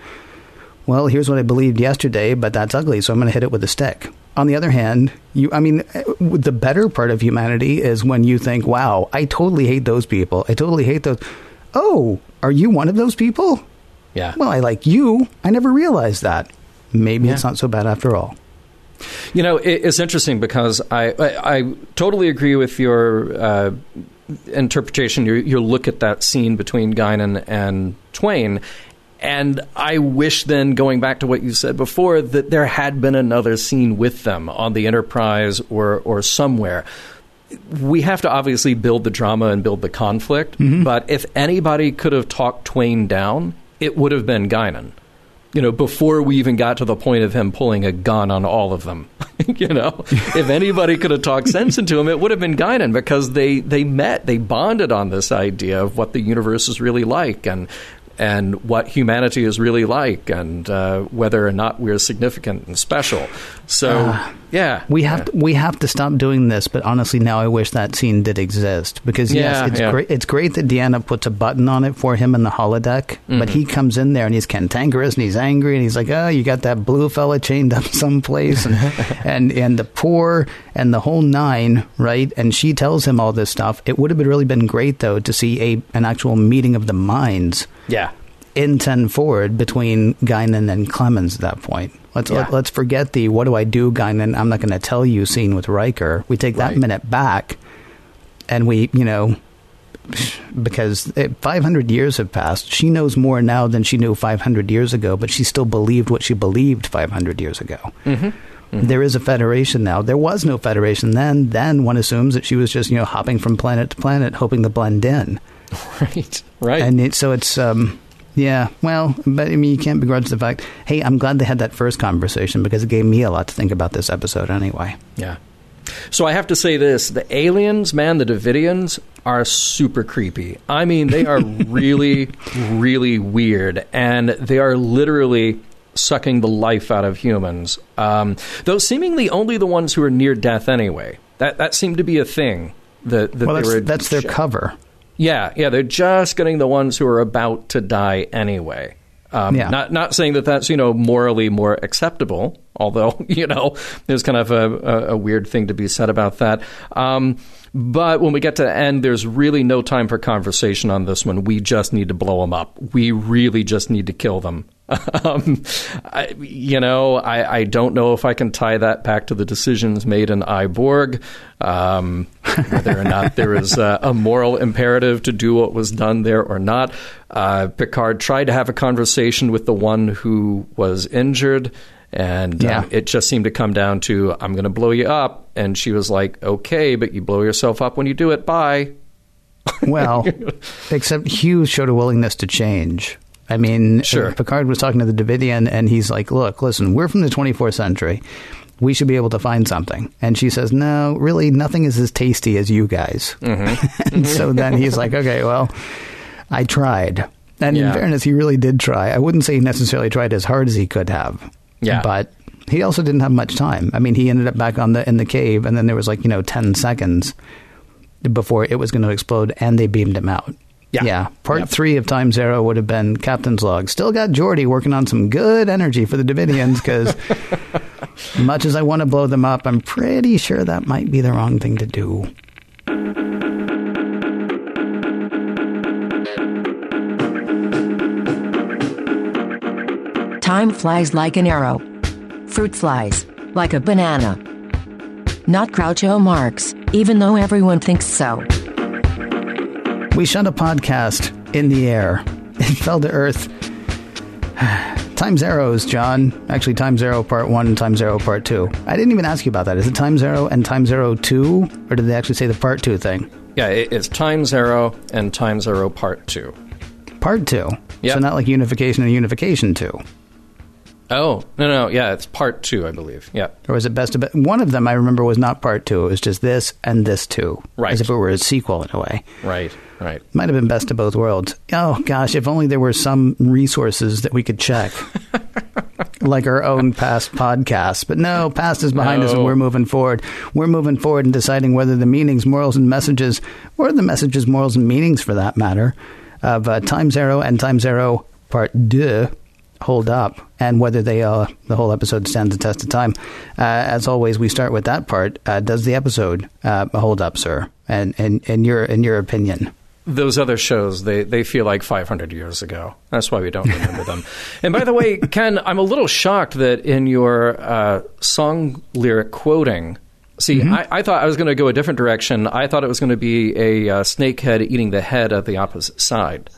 A: well, here's what I believed yesterday, but that's ugly, so I'm going to hit it with a stick. On the other hand, you, I mean, uh, the better part of humanity is when you think, wow, I totally hate those people. I totally hate those. Oh, are you one of those people?
C: Yeah.
A: Well, I like you. I never realized that. Maybe
C: Yeah.
A: it's not so bad after all.
C: You know, it, it's interesting because I, I, I totally agree with your uh, interpretation, your, your look at that scene between Guinan and Twain. And I wish then, going back to what you said before, that there had been another scene with them on the Enterprise or, or somewhere. We have to obviously build the drama and build the conflict, but if anybody could have talked Twain down, it would have been Guinan you know, before we even got to the point of him pulling a gun on all of them. <laughs> you know, if anybody could have talked sense into him, it would have been Guinan because they, they met, they bonded on this idea of what the universe is really like and and what humanity is really like and uh, whether or not we're significant and special. So, yeah.
A: We have to, we have to stop doing this. But honestly, now I wish that scene did exist because
C: Yeah,
A: yes, it's
C: yeah.
A: great. It's great that Deanna puts a button on it for him in the holodeck.
C: Mm-hmm.
A: But he comes in there and he's cantankerous and he's angry and he's like, "Oh, you got that blue fella chained up <laughs> someplace," and <laughs> and and the poor and the whole nine, right? And she tells him all this stuff. It would have been really been great though to see a an actual meeting of the minds
C: Yeah.
A: In Ten Forward between Guinan and Clemens at that point. Let's
C: Yeah.
A: let, us forget the what do I do, Guinan? I'm not going to tell you scene with Riker. We take that
C: Right.
A: minute back, and we, you know, because it, 500 years have passed. She knows more now than she knew 500 years ago, but she still believed what she believed 500 years ago.
C: Mm-hmm.
A: There is a federation now. There was no federation then. Then one assumes that she was just you know hopping from planet to planet, hoping to blend in <laughs>
C: Right. Right.
A: and it, so it's um yeah well but i mean you can't begrudge the fact hey i'm glad they had that first conversation because it gave me a lot to think about this episode anyway
C: Yeah. So I have to say this: the aliens, man, the Devidians are super creepy. I mean, they are <laughs> really, really weird, and they are literally sucking the life out of humans. Um, though seemingly only the ones who are near death anyway. That that seemed to be a thing. That, that
A: well that's, that's their cover
C: yeah, yeah, they're just getting the ones who are about to die anyway. Um,
A: Yeah.
C: Not not saying that that's you know morally more acceptable, although <laughs> you know there's kind of a, a, weird thing to be said about that. Um, but when we get to the end, there's really no time for conversation on this one. We just need to blow them up. We really just need to kill them. <laughs> um, I, you know, I, I don't know if I can tie that back to the decisions made in I, Borg, um, whether or not there is a, a moral imperative to do what was done there or not. Uh, Picard tried to have a conversation with the one who was injured. And um, it just seemed to come down to, I'm going to blow you up. And she was like, okay, but you blow yourself up when you do it. Bye. <laughs>
A: well except hugh showed a willingness to change i mean
C: Sure.
A: Uh, picard was talking to the Devidian and he's like look listen we're from the 24th century we should be able to find something and she says no really nothing is as tasty as you guys mm-hmm. <laughs> Mm-hmm. and so then he's like okay well i tried and
C: Yeah.
A: in fairness he really did try i wouldn't say he necessarily tried as hard as he could have
C: Yeah.
A: but he also didn't have much time i mean he ended up back on the in the cave and then there was like you know 10 seconds before it was going to explode and they beamed him out
C: Yeah.
A: yeah part
C: Yep.
A: three of Time's Arrow would have been captain's log still got Geordi working on some good energy for the Devidians because <laughs> much as i want to blow them up i'm pretty sure that might be the wrong thing to do
B: Time flies like an arrow. Fruit flies like a banana. Not Groucho Marx, even though everyone thinks so.
A: We shot a podcast in the air. <laughs> It fell to earth. <sighs> Time's Arrows, John. Actually, Time's Arrow Part 1 and Time's Arrow Part 2. I didn't even ask you about that. Is it Time's Arrow and Time's Arrow 2? Or did they actually say the Part 2 thing?
C: Yeah, it's Time's Arrow and Time's Arrow Part 2.
A: Part 2.
C: Yep.
A: So not like Unification and Unification 2.
C: Oh, no, no, yeah, it's Part 2, I believe. Yeah.
A: Or was it Best of Be- One of them I remember was not Part 2. It was just this and this 2.
C: Right.
A: As if it were a sequel in a way.
C: Right, right.
A: Might have been Best of Both Worlds. Oh, gosh, if only there were some resources that we could check. <laughs> like our own past podcasts. But no, past is behind us and we're moving forward. We're moving forward and deciding whether the meanings, morals, and messages, or the messages, morals, and meanings for that matter, of uh, Time's Arrow and Time's Arrow Part deux hold up. And whether they uh, the whole episode stands the test of time. Uh, as always, we start with that part. Uh, does the episode uh, hold up, sir? And in, in your in your opinion?
C: those other shows they, they feel like 500 years ago that's why we don't remember them and by the way ken i'm a little shocked that in your uh, song lyric quoting see
A: Mm-hmm.
C: I, I thought i was going to go a different direction i thought it was going to be a uh, snakehead eating the head of the opposite side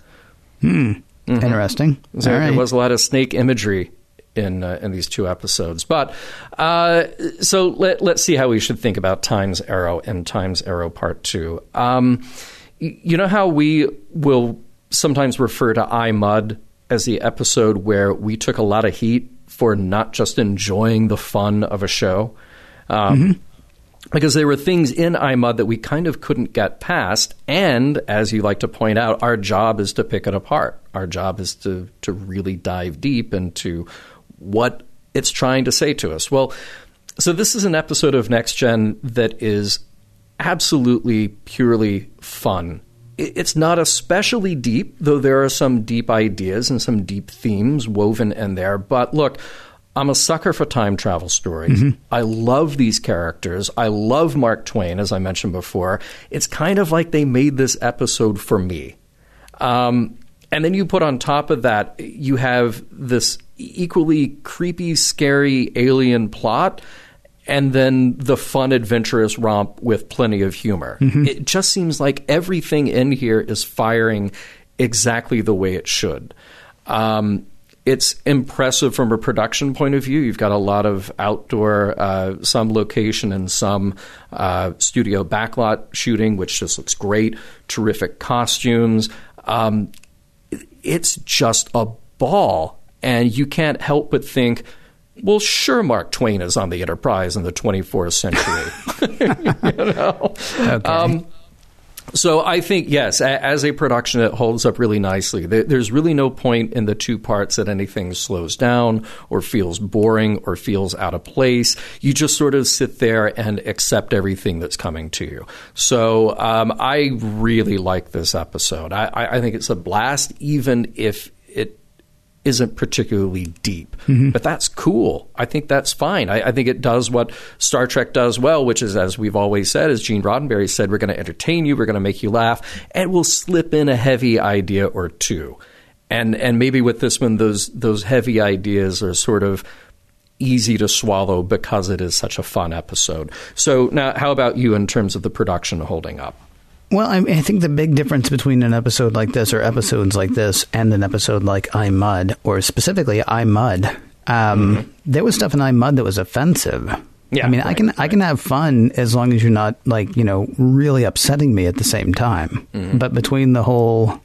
C: Hmm.
A: Interesting.
C: so
A: All right.
C: there was a lot of snake imagery in uh, in these two episodes. But uh, so let let's see how we should think about Times Arrow and Times Arrow Part Two. Um, you know how we will sometimes refer to I, Mudd as the episode where we took a lot of heat for not just enjoying the fun of a show. Um, because there were things in I, Mudd that we kind of couldn't get past. And as you like to point out, our job is to pick it apart. Our job is to, to really dive deep into what it's trying to say to us. Well, so this is an episode of Next Gen that is absolutely purely fun. It's not especially deep, though there are some deep ideas and some deep themes woven in there. But look, I'm a sucker for time travel stories. I love these characters. I love Mark Twain, as I mentioned before. It's kind of like they made this episode for me. Um, and then you put on top of that, you have this equally creepy, scary alien plot, and then the fun, adventurous romp with plenty of humor. It just seems like everything in here is firing exactly the way it should. Um, it's impressive from a production point of view. You've got a lot of outdoor, uh, some location and some uh, studio backlot shooting, which just looks great. Terrific costumes. Um, it's just a ball, and you can't help but think. Well, sure, Mark Twain is on the Enterprise in the 24th century. <laughs> you know?
A: Okay.
C: Um, so I think yes, as a production, it holds up really nicely. There's really no point in the two parts that anything slows down or feels boring or feels out of place. You just sort of sit there and accept everything that's coming to you. So um, I really like this episode. I, I think it's a blast, even if isn't particularly deep. Mm-hmm. But that's cool. I think that's fine. I, I think it does what Star Trek does well, which is, as we've always said, as Gene Roddenberry said, we're going to entertain you, we're going to make you laugh, and we'll slip in a heavy idea or two. And and maybe with this one, those those heavy ideas are sort of easy to swallow because it is such a fun episode. So now, how about you in terms of the production holding up?
A: Well, I, I think the big difference between an episode like this or episodes like this and an episode like I, Mudd, or specifically I, Mudd, um, there was stuff in I, Mudd that was offensive.
C: Yeah,
A: I mean, I
C: right,
A: can I can have fun as long as you're not like you know really upsetting me at the same time. But between the whole,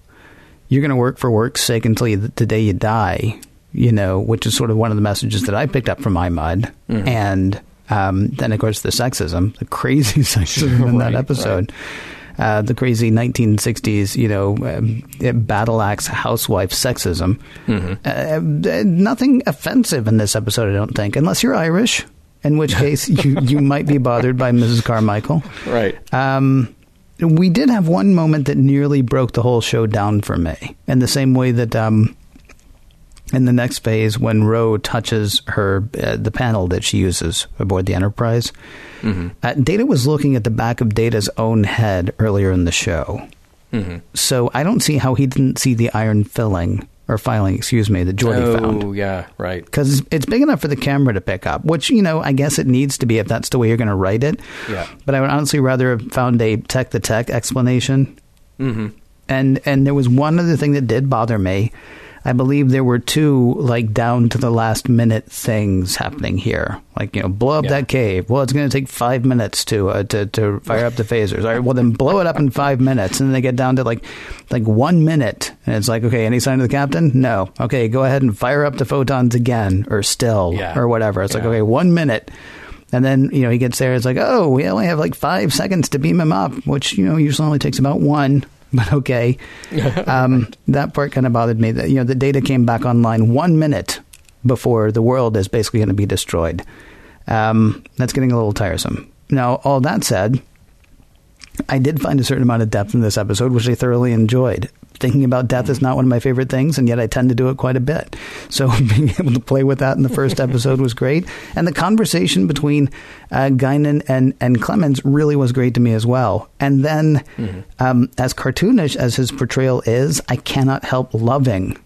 A: you're going to work for work's sake until you, the day you die, you know, which is sort of one of the messages that I picked up from I Mud, and um, then of course the sexism, the <laughs> crazy sexism in that
C: Right,
A: episode uh, the crazy 1960s, you know, um, battle axe housewife sexism. Uh, uh, nothing offensive in this episode, I don't think, unless you're Irish, in which <laughs> case you, you might be bothered by Mrs. Carmichael.
C: Right.
A: Um, we did have one moment that nearly broke the whole show down for me, in the same way that um, in the next phase, when Ro touches her uh, the panel that she uses aboard the Enterprise, uh, Data was looking at the back of Data's own head earlier in the show. So I don't see how he didn't see the iron filling or filing, excuse me, that Geordi
C: oh,
A: found Oh
C: yeah, right.
A: because it's big enough for the camera to pick up, which you know I guess it needs to be if that's the way you're going to write it.
C: Yeah.
A: But I would honestly rather have found a tech the tech explanation. Mm-hmm. And and there was one other thing that did bother me. I believe there were two like down to the last minute things happening here. Like you know, blow up
C: Yeah.
A: that cave. Well, it's going to take five minutes to uh, to to fire up the phasers. All right, well then blow it up in five minutes, and then they get down to like like one minute, and it's like okay, any sign of the captain? No. Okay, go ahead and fire up the photons again, or still,
C: Yeah.
A: or whatever. It's like okay, one minute. And then, you know, he gets there. It's like, oh, we only have like five seconds to beam him up, which, you know, usually only takes about one. <laughs> But okay. um, that part kind of bothered me. That, you know, the data came back online one minute before the world is basically going to be destroyed. Um, that's getting a little tiresome. Now, all that said, I did find a certain amount of depth in this episode, which I thoroughly enjoyed. Thinking about death is not one of my favorite things, and yet I tend to do it quite a bit. So <laughs> being able to play with that in the first <laughs> episode was great, and the conversation between uh, Guinan and and Clemens really was great to me as well. And then, mm-hmm. um, as cartoonish as his portrayal is, I cannot help loving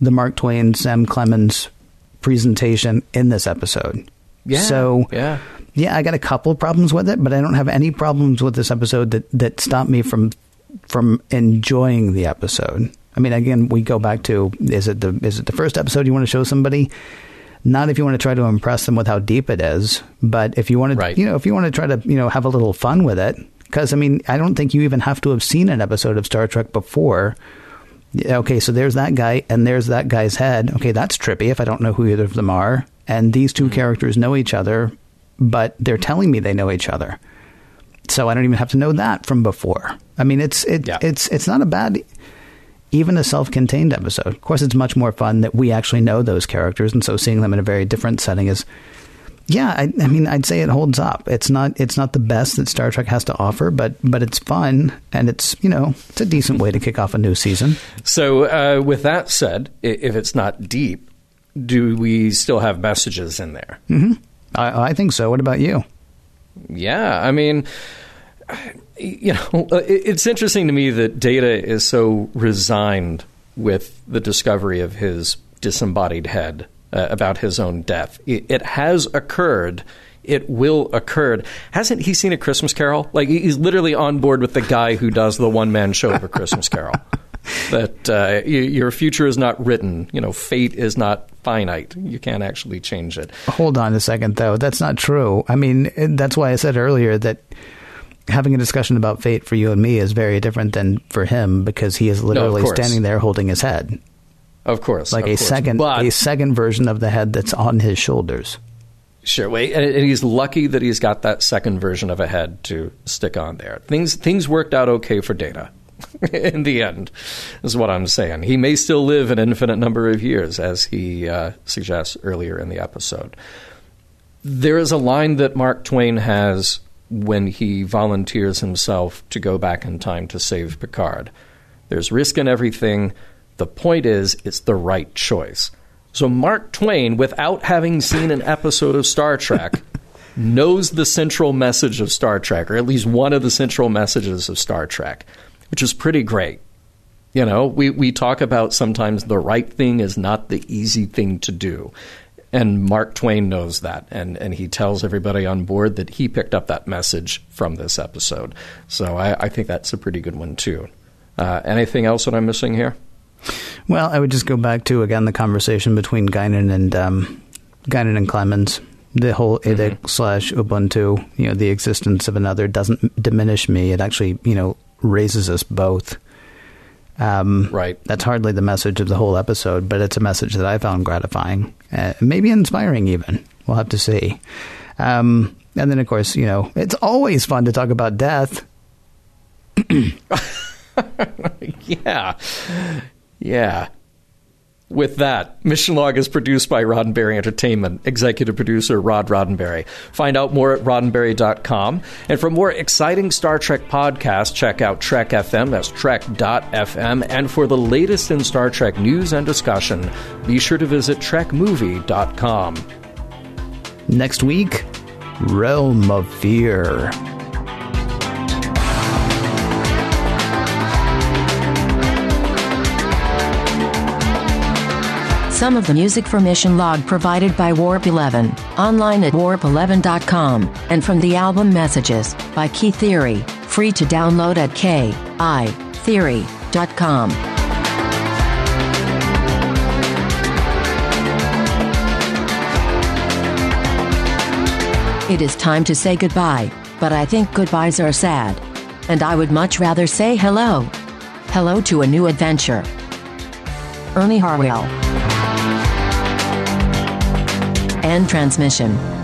A: the Mark Twain Sam Clemens presentation in this episode.
C: Yeah.
A: So
C: yeah.
A: Yeah, I got a couple of problems with it, but I don't have any problems with this episode that that stop me from from enjoying the episode. I mean, again, we go back to is it the is it the first episode you want to show somebody? Not if you want to try to impress them with how deep it is, but if you want to,
C: right.
A: you know, if you want to try to, you know, have a little fun with it. Because I mean, I don't think you even have to have seen an episode of Star Trek before okay, so there's that guy, and there's that guy's head. Okay, that's trippy if I don't know who either of them are. And these 2 mm-hmm. characters know each other, but they're telling me they know each other. So I don't even have to know that from before. I mean, it's it, yeah. it's it's not a bad, even a self-contained episode. Of course, it's much more fun that we actually know those characters, and so seeing them in a very different setting is yeah, I, I, mean, I'd say it holds up. It's not it's not the best that Star Trek has to offer, but but it's fun and it's you know it's a decent way to kick off a new season.
C: So, uh, with that said, if it's not deep, do we still have messages in there?
A: Mm-hmm. I, I think so. What about you?
C: Yeah, I mean, you know, it's interesting to me that Data is so resigned with the discovery of his disembodied head uh, about his own death. It, it, has occurred. It will occur. Hasn't he seen a Christmas Carol? Like he's literally on board with the guy who does the one man show of a Christmas Carol. <laughs> that uh, your future is not written. You know, fate is not finite. You can't actually change it.
A: Hold on a second, though. That's not true. I mean, that's why I said earlier that having a discussion about fate for you and me is very different than for him because he is literally
C: no,
A: standing there holding his head.
C: Of course,
A: like
C: of
A: a
C: course.
A: second
C: but,
A: a second version of the head that's on his shoulders.
C: Sure, wait, and, and he's lucky that he's got that second version of a head to stick on there. Things things worked out okay for Data. <laughs> in the end, is what I'm saying. He may still live an infinite number of years, as he uh, suggests earlier in the episode. There is a line that Mark Twain has when he volunteers himself to go back in time to save Picard. There's risk in everything, the point is, it's the right choice. So Mark Twain, without having seen an episode of Star Trek, <laughs> knows the central message of Star Trek, or at least one of the central messages of Star Trek, which is pretty great. You know, we, we talk about sometimes the right thing is not the easy thing to do. And Mark Twain knows that, and, and he tells everybody on board that he picked up that message from this episode. So I, I think that's a pretty good one, too. Uh, anything else that I'm missing here?
A: Well, I would just go back to again the conversation between Guinan and um, Guinan and Clemens. The whole mm-hmm. slash Ubuntu, you know, the existence of another doesn't diminish me. It actually, you know, raises us both.
C: Um, right.
A: That's hardly the message of the whole episode, but it's a message that I found gratifying, uh, maybe inspiring. Even we'll have to see. Um, and then, of course, you know, it's always fun to talk about death. <coughs>
C: yeah. Yeah. With that, Mission Log is produced by Roddenberry Entertainment, executive producer Rod Roddenberry. Find out more at roddenberry.com. And for more exciting Star Trek podcasts, check out Trek FM, that's trek.fm. And for the latest in Star Trek news and discussion, be sure to visit trekmovie.com.
A: Next week, Realm of Fear.
B: Some of the music for Mission Log provided by Warp 11, online at warp11.com, and from the album Messages by Ki:Theory, free to download at ki-theory.com. It is time to say goodbye, but I think goodbyes are sad. And I would much rather say hello. Hello to a new adventure. Ernie Harwell. End transmission.